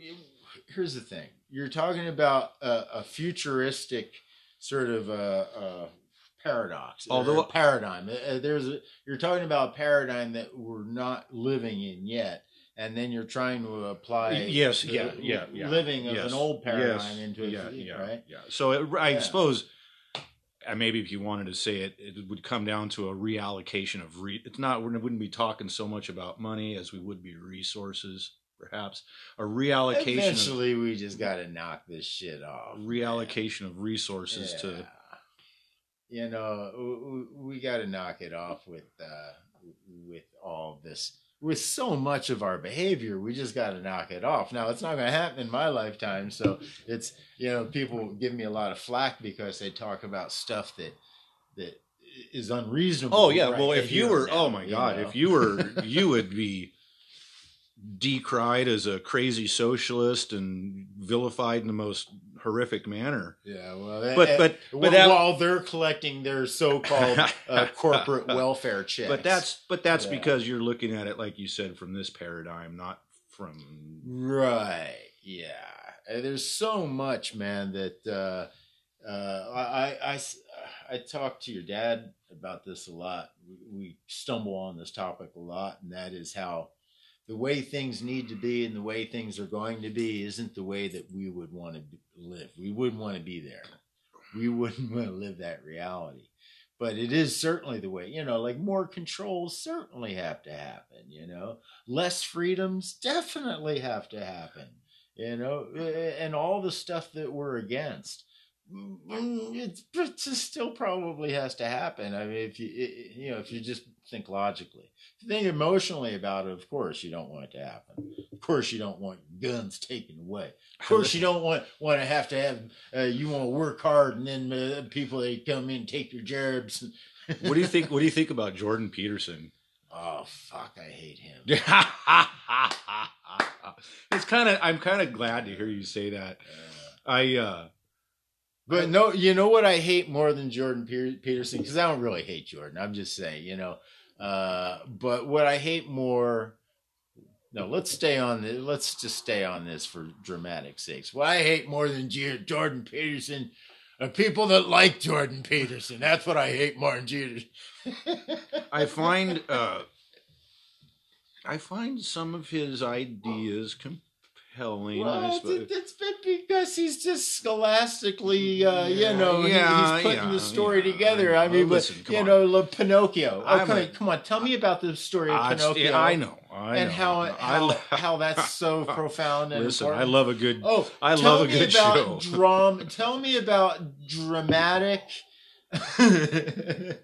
Here's the thing. You're talking about a, a futuristic sort of uh uh paradox, Although- a paradigm. Uh, uh, There's a, you're talking about a paradigm that we're not living in yet, and then you're trying to apply. Yes, the yeah, yeah, yeah. Living of an old paradigm yes, into a yeah, yeah, right. yeah. So it, I Yeah. suppose, uh, maybe if you wanted to say it, it would come down to a reallocation of re. It's not. We wouldn't be talking so much about money as we would be resources, perhaps. A reallocation. Of, Eventually, we just got to knock this shit off. man. reallocation of resources to you know w- w- we got to knock it off with uh with all this with so much of our behavior we just got to knock it off now it's not going to happen in my lifetime so it's you know people give me a lot of flack because they talk about stuff that that is unreasonable Oh yeah, right well if you were and oh my god, know? if you were you would be decried as a crazy socialist and vilified in the most horrific manner. yeah well But eh, but while, that, while they're collecting their so-called uh, corporate welfare checks but that's but that's Yeah. because you're looking at it like you said from this paradigm, not from Right. Yeah. Uh, There's so much, man, that uh, uh, I, I, I talk to your dad about this a lot. We, we stumble on this topic a lot, and that is how the way things need to be and the way things are going to be isn't the way that we would want to live. We wouldn't want to be there. We wouldn't want to live that reality. But it is certainly the way, you know, like more controls certainly have to happen, you know less freedoms definitely have to happen you know and all the stuff that we're against it, it still probably has to happen. I mean if you it- you know if you just think logically. If you think emotionally about it of course you don't want it to happen. Of course you don't want guns taken away. Of course you don't want want to have to have uh, you want to work hard and then uh, people they come in take your jobs What do you think what do you think about Jordan Peterson? oh fuck i hate him. It's kind of I'm kind of glad to hear you say that. I uh But no, you know what I hate more than Jordan Peterson because I don't really hate Jordan. I'm just saying, you know. Uh, but what I hate more, no, let's stay on this. Let's just stay on this for dramatic sakes. What I hate more than Jordan Peterson are people that like Jordan Peterson. That's what I hate Martin Jeter. I find uh, I find some of his ideas compelling. Well, it's, been because he's just scholastically, uh, you know, he- he's putting yeah, the story yeah. together. I mean, but, listen, come you know, look, Pinocchio. Okay, a- come on, tell me about the story of I, Pinocchio. I know. I and know. how I how, lo- how that's so profound and Listen, I love a good. Oh, I love a good about show. Dram- tell me about dramatic.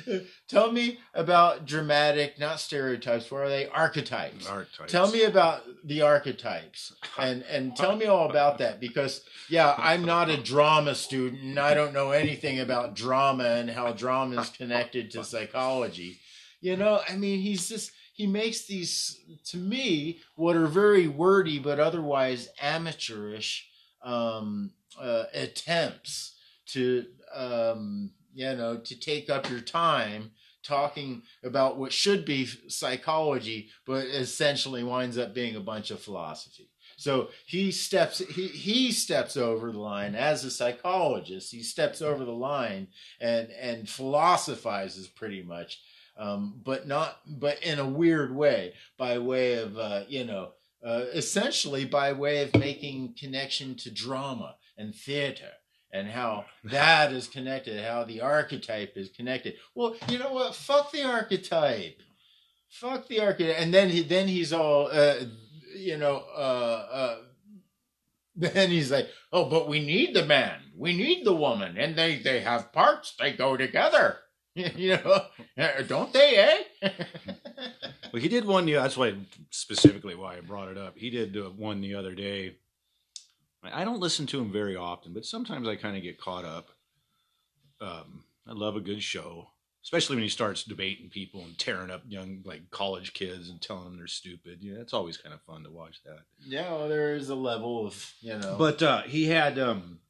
tell me about dramatic, not stereotypes. What are they? Archetypes. archetypes. Tell me about the archetypes and and tell me all about that because yeah, I'm not a drama student and I don't know anything about drama and how drama is connected to psychology. You know, I mean, he's just he makes these to me what are very wordy but otherwise amateurish um, uh, attempts to um, you know to take up your time talking about what should be psychology, but essentially winds up being a bunch of philosophy. So he steps he he steps over the line as a psychologist. He steps over the line and and philosophizes pretty much, um, but not but in a weird way, by way of uh, you know uh, essentially by way of making connection to drama and theater and how that is connected, how the archetype is connected. Well, you know what? Fuck the archetype. Fuck the archetype. And then he then he's all uh, you know uh uh then he's like, "Oh, but we need the man. We need the woman, and they they have parts. They go together." you know, don't they, eh? Well, he did one. That's why specifically why I brought it up. He did uh, one the other day. I don't listen to him very often, but sometimes I kind of get caught up. Um, I love a good show, especially when he starts debating people and tearing up young like college kids and telling them they're stupid. Yeah, it's always kind of fun to watch that. yeah, well, there is a level of you know, But uh, he had, um,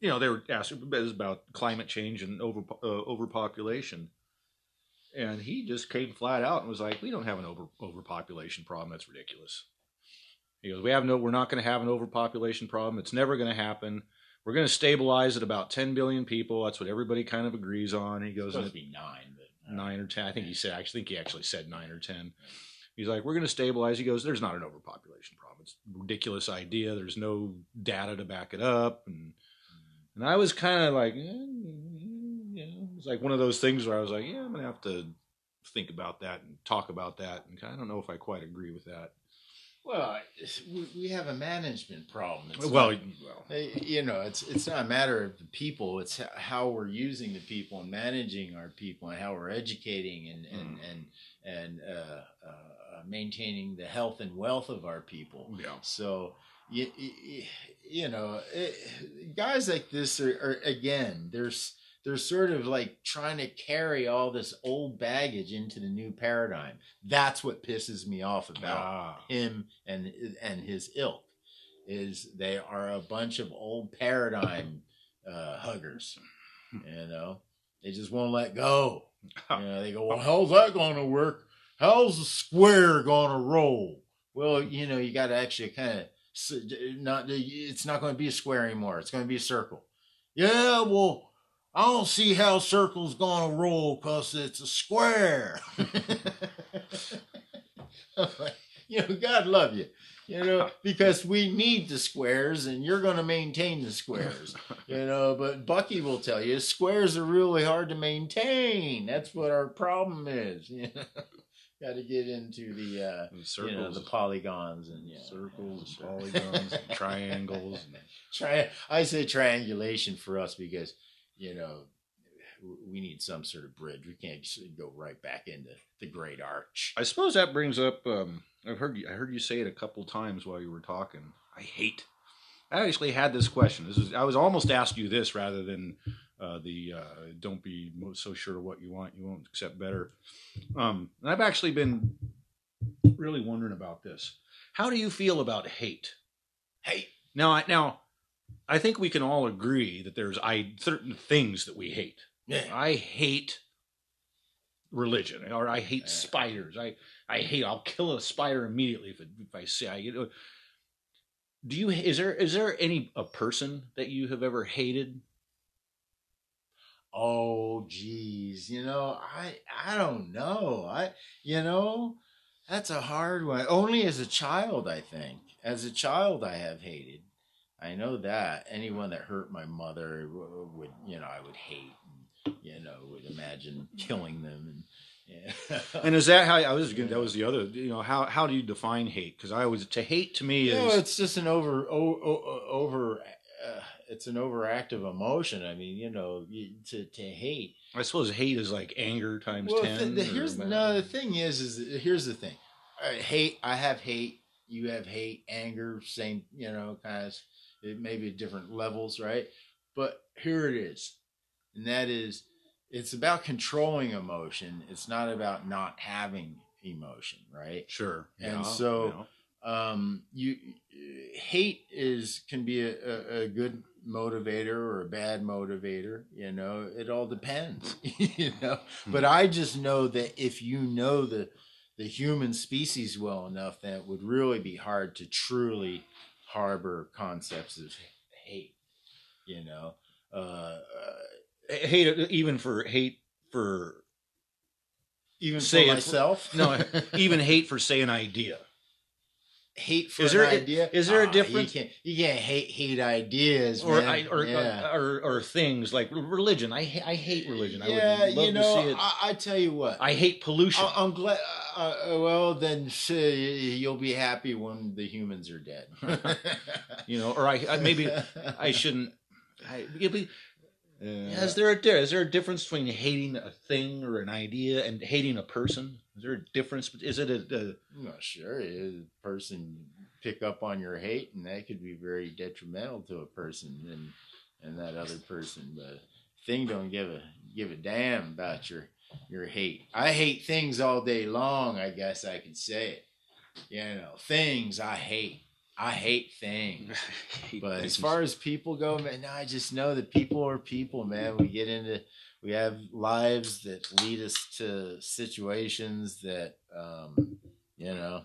you know, they were asking about climate change and over uh, overpopulation, and he just came flat out and was like, "We don't have an over overpopulation problem. That's ridiculous." He goes, "We have no. We're not going to have an overpopulation problem. It's never going to happen. We're going to stabilize at about 10 billion people. That's what everybody kind of agrees on." He it's goes, supposed and to be nine, but nine or ten. I think he said. I think he actually said nine or ten. He's like, we're going to stabilize. He goes, there's not an overpopulation problem. It's a ridiculous idea. There's no data to back it up, and and I was kind of like, eh, you know, it's like one of those things where I was like, yeah, I'm going to have to think about that and talk about that, and I don't know if I quite agree with that. Well, we, have a management problem. It's well, not- well, you know, it's it's not a matter of the people; it's how we're using the people and managing our people, and how we're educating and and and and uh, uh, maintaining the health and wealth of our people. yeah. So, you, you, you know, it, guys like this are, are again, there's they're sort of like trying to carry all this old baggage into the new paradigm. That's what pisses me off about Ah, him and and his ilk is they are a bunch of old paradigm uh, huggers. You know, they just won't let go. You know, they go, "Well, how's that going to work? How's the square going to roll?" Well, you know, you got to actually kind of not. It's not going to be a square anymore. It's going to be a circle. Yeah, well. I don't see how circle's gonna roll because it's a square. You know, God love you. You know, because we need the squares and you're going to maintain the squares. You know, but Bucky will tell you squares are really hard to maintain. That's what our problem is. You know, got to get into the, uh, and you circles, know, the polygons and yeah. circles, polygons, and triangles. And, Tri- I say triangulation for us because, you know, we need some sort of bridge. We can't just go right back into the Great Arch. I suppose that brings up. Um, I've heard you. I heard you say it a couple times while you were talking. I hate. I actually had this question. This is. I was almost asked you this rather than uh, the uh, "Don't be so sure of what you want, you won't accept better." Um, and I've actually been really wondering about this. How do you feel about hate? Hate. Now, I, now, I think we can all agree that there's I certain things that we hate. yeah. I hate religion, or I hate Yeah. spiders. I I hate. I'll kill a spider immediately if, it, if I see. I, you know, do you is there is there any a person that you have ever hated? Oh, geez, you know, I I don't know. I you know, that's a hard one. Only as a child, I think. As a child, I have hated. I know that anyone that hurt my mother would, you know, I would hate. And, you know, would imagine killing them and. Yeah. And is that how I was? That was the other. You know how how do you define hate? Because I was to hate to me You know, is it's just an over o, o, over. Uh, it's an overactive emotion. I mean, you know, to to hate. I suppose hate is like anger times Well, ten. the, the, here's whatever. no. The thing is, is here's the thing. I hate. I have hate. You have hate. Anger. Same. You know, kind of. It may be different levels, right? But here it is, and that is, it's about controlling emotion. It's not about not having emotion, right? Sure. And yeah, so- you um you hate is can be a, a, a good motivator or a bad motivator you know it all depends you know but i just know that if you know the the human species well enough that it would really be hard to truly harbor concepts of hate you know uh, uh hate even for hate for even Say for myself no even hate for say an idea. Hate for Is an there- idea is there a difference? you can't, you can't hate hate ideas or. I, or, yeah. or or things like religion. I ha- I hate religion. I yeah, would love you know, to see it. I, I tell you what. I hate pollution. I, am glad. Uh, uh, well, then you'll be happy when the humans are dead. you know, or I, I maybe I shouldn't. I, Yeah. Is there a is there a difference between hating a thing or an idea and hating a person? Is there a difference? Is it a, a I'm not sure. A person pick up on your hate, and that could be very detrimental to a person and and that other person. But thing don't give a give a damn about your your hate. I hate things all day long. I guess I could say it. You know, things I hate. I hate things. But as far as people go, man, no, I just know that people are people, man. We get into, we have lives that lead us to situations that, um, you know,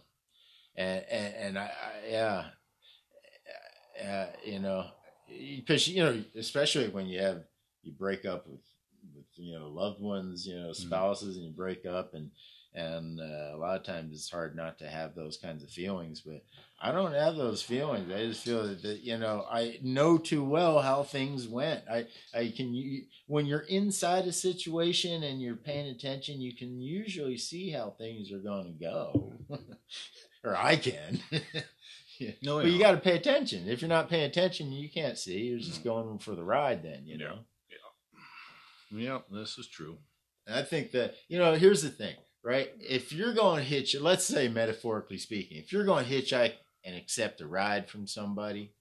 and and, and I, I yeah, uh, you know, because you know, especially when you have you break up with with you know loved ones, you know, spouses, and you break up, and and uh, a lot of times it's hard not to have those kinds of feelings, but. I don't have those feelings. I just feel that, that you know I know too well how things went. I I can you, when you're inside a situation and you're paying attention, you can usually see how things are going to go, or I can. Yeah. No, but you got to pay attention. If you're not paying attention, you can't see. You're just going for the ride. Then you know. yeah, this is true. And I think that, you know, here's the thing, right? If you're going to hitch, let's say metaphorically speaking, if you're going to hitchhike and accept a ride from somebody,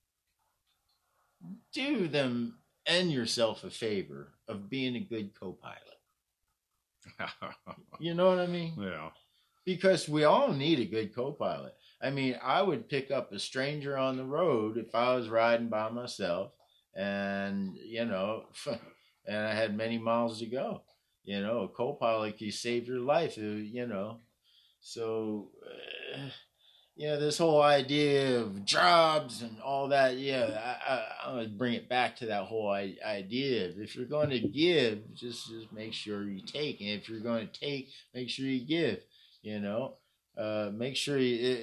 do them and yourself a favor of being a good co pilot. You know what I mean? yeah. Because we all need a good co pilot. I mean, I would pick up a stranger on the road if I was riding by myself and, you know, and I had many miles to go. You know, a co pilot can save your life, uh, you know. So, uh, you know, this whole idea of jobs and all that, yeah, I, I, I'm going to bring it back to that whole idea. If you're going to give, just, just make sure you take. And if you're going to take, make sure you give, you know. Uh, make sure you, it,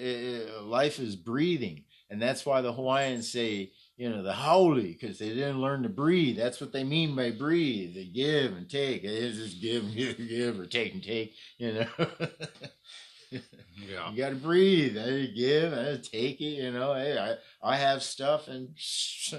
it- life is breathing. And that's why the Hawaiians say, you know, the haole, because they didn't learn to breathe. That's what they mean by breathe. They give and take. They just give and give, give or take and take, you know. Yeah. You got to breathe. I give. I take it. You know, hey, I I have stuff, and I,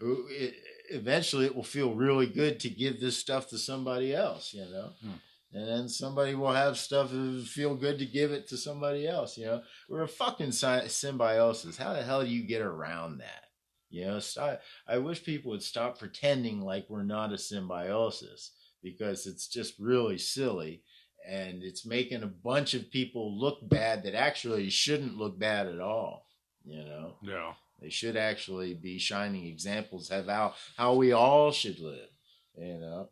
it, eventually it will feel really good to give this stuff to somebody else. You know, Hmm. And then somebody will have stuff that feel good to give it to somebody else. You know, we're a fucking sy- symbiosis. How the hell do you get around that? You know, stop, I wish people would stop pretending like we're not a symbiosis because it's just really silly and it's making a bunch of people look bad that actually shouldn't look bad at all. You know, Yeah. they should actually be shining examples of how how we all should live. You know,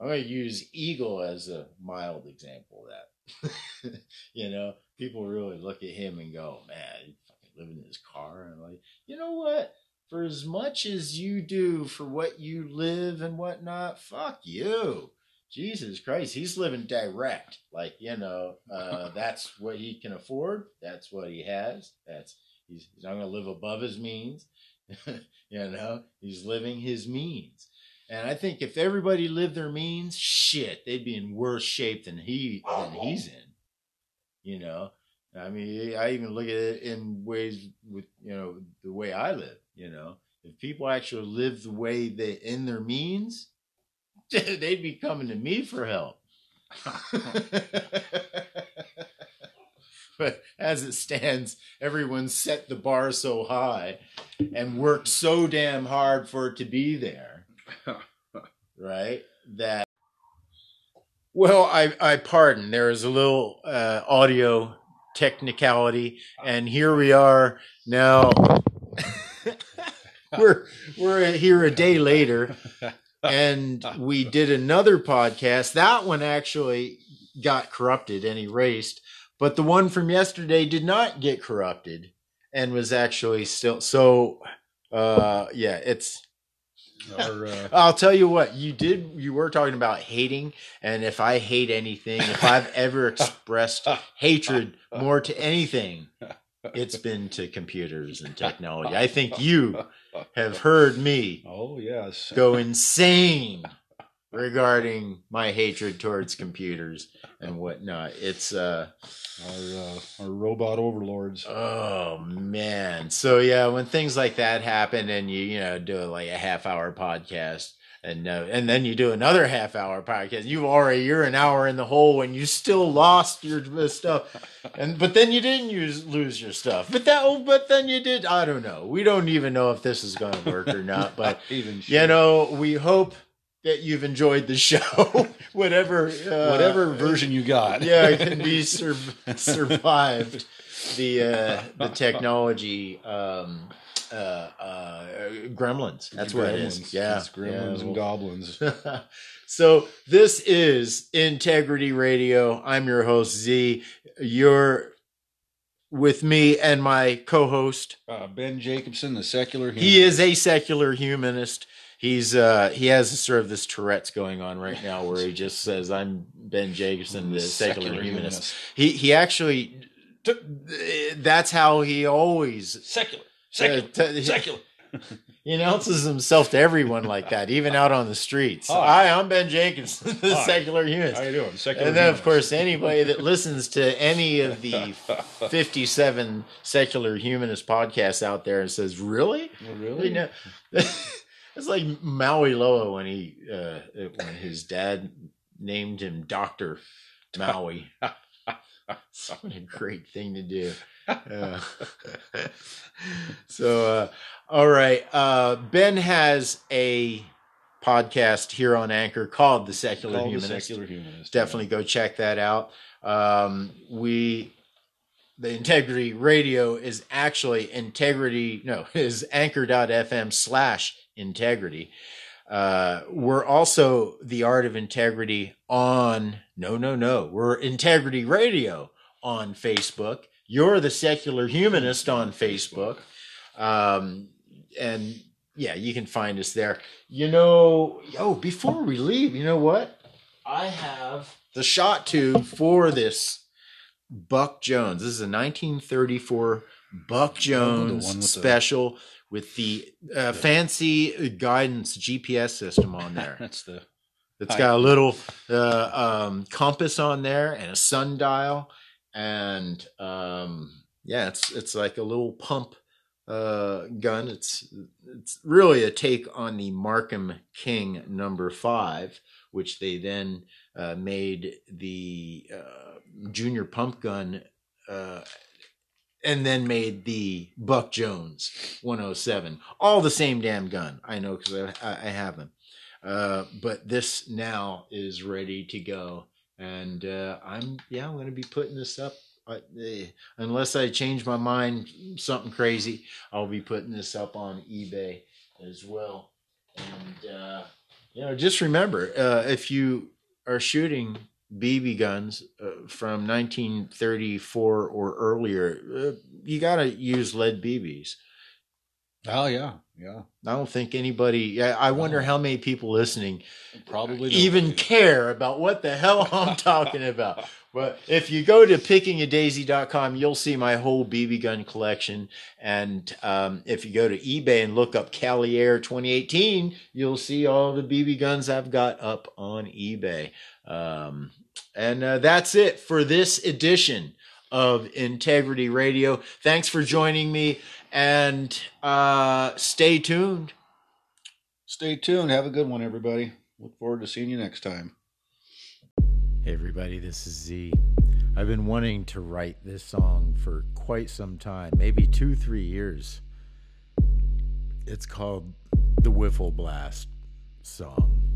I'm going to use Eagle as a mild example of that. you know, people really look at him and go, "Man, he fucking living in his car. And like, you know what? For as much as you do for what you live and whatnot, fuck you. Jesus Christ, he's living direct. Like, you know, uh, that's what he can afford. That's what he has. That's he's, he's not going to live above his means. you know, he's living his means. And I think if everybody lived their means, shit, they'd be in worse shape than he than he's in. You know, I mean, I even look at it in ways with you know the way I live. You know, if people actually live the way they in their means, they'd be coming to me for help. but as it stands, everyone's set the bar so high and worked so damn hard for it to be there, right? That well, I I pardon. There is a little uh, audio technicality, and here we are now. we're we're here a day later, and we did another podcast. That one actually got corrupted and erased, but the one from yesterday did not get corrupted and was actually still. So, uh, yeah, it's. Our, uh, I'll tell you what you did. You were talking about hating, and if I hate anything, if I've ever expressed hatred more to anything, it's been to computers and technology. I think you have heard me oh yes, go insane regarding my hatred towards computers and whatnot. It's uh our uh, our robot overlords. oh man. So yeah, when things like that happen and you you know do like a half hour podcast and uh, and then you do another half hour podcast, You've already you're an hour in the hole and you still lost your stuff. And but then you didn't use lose your stuff. But that oh, but then you did I don't know. We don't even know if this is going to work or not, but Even you know, we hope that you've enjoyed the show, whatever, uh, whatever version you got. yeah, it can be sur- survived the uh, the technology um, uh, uh, gremlins. That's what it is. Yeah, It's gremlins yeah, and goblins. so this is Integrity Radio. I'm your host Z. You're with me and my co-host. Uh, ben Jacobson, the secular. Humanist. He is a secular humanist. He's uh he has sort of this Tourette's going on right now where he just says I'm Ben Jacobson, the secular, humanist. He he actually took that's how he always Secular. uh, t- Secular. he announces himself to everyone like that, even out on the streets. Hi. Hi, I'm Ben Jacobson, the Hi. secular humanist. How you doing? Secular. And then, of course, anybody that listens to any of the 57 secular humanist podcasts out there and says, Really? Oh, really? You know, it's like Maui Loa when he uh, when his dad named him Doctor Maui. what a great thing to do. Uh, so, uh, all right. Uh, ben has a podcast here on Anchor called The Secular Called the Humanist. secular humanist. Definitely go check that out. Um, we the integrity radio is actually integrity no is anchor.fm slash integrity. Uh, we're also the art of integrity on no no no we're integrity radio on facebook. You're the secular humanist on facebook. Um, and yeah you can find us there. You know oh before we leave you know what? I have the shot tube for this Buck Jones. This is a 1934 Buck Jones one with the- special with the uh, fancy guidance GPS system on there. That's the. It's got a little uh, um, compass on there and a sundial, and um, yeah, it's it's like a little pump uh, gun. It's it's really a take on the Markham King number five, which they then uh, made the uh, junior pump gun. And then made the Buck Jones 107. All the same damn gun. I know because I, I have them. Uh, but this now is ready to go, and uh, I'm yeah I'm going to be putting this up. Uh, unless I change my mind, something crazy, I'll be putting this up on eBay as well. And uh, you know, just remember uh, if you are shooting BB guns uh, from 1934 or earlier, uh, you got to use lead BBs. Oh yeah, yeah. I don't think anybody. Yeah, I wonder Oh. how many people listening Probably even nobody. care about what the hell I'm talking about. But if you go to pickingadaisy.com, you'll see my whole BB gun collection. And um, if you go to eBay and look up Cali Air 2018, you'll see all the BB guns I've got up on eBay. Um, and uh, that's it for this edition of Integrity Radio. Thanks for joining me and uh, stay tuned. Stay tuned. Have a good one, everybody. Look forward to seeing you next time. Hey everybody, this is Z. I've been wanting to write this song for quite some time, maybe two, three years. It's called the Wiffle Blast song.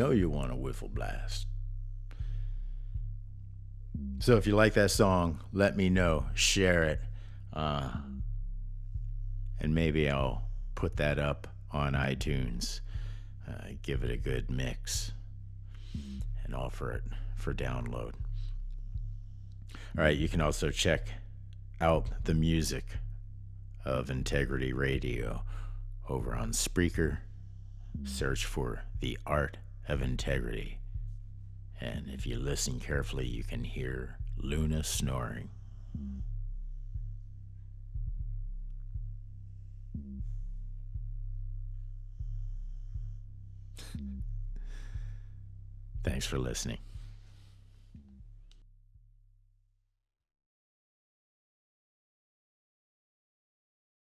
Know you want a Wiffle Blast. So if you like that song, let me know. Share it. Uh, and maybe I'll put that up on iTunes. Uh, give it a good mix and offer it for download. All right, you can also check out the music of Integrity Radio over on Spreaker. Search for The Art of Integrity. And if you listen carefully, you can hear Luna snoring. Thanks for listening.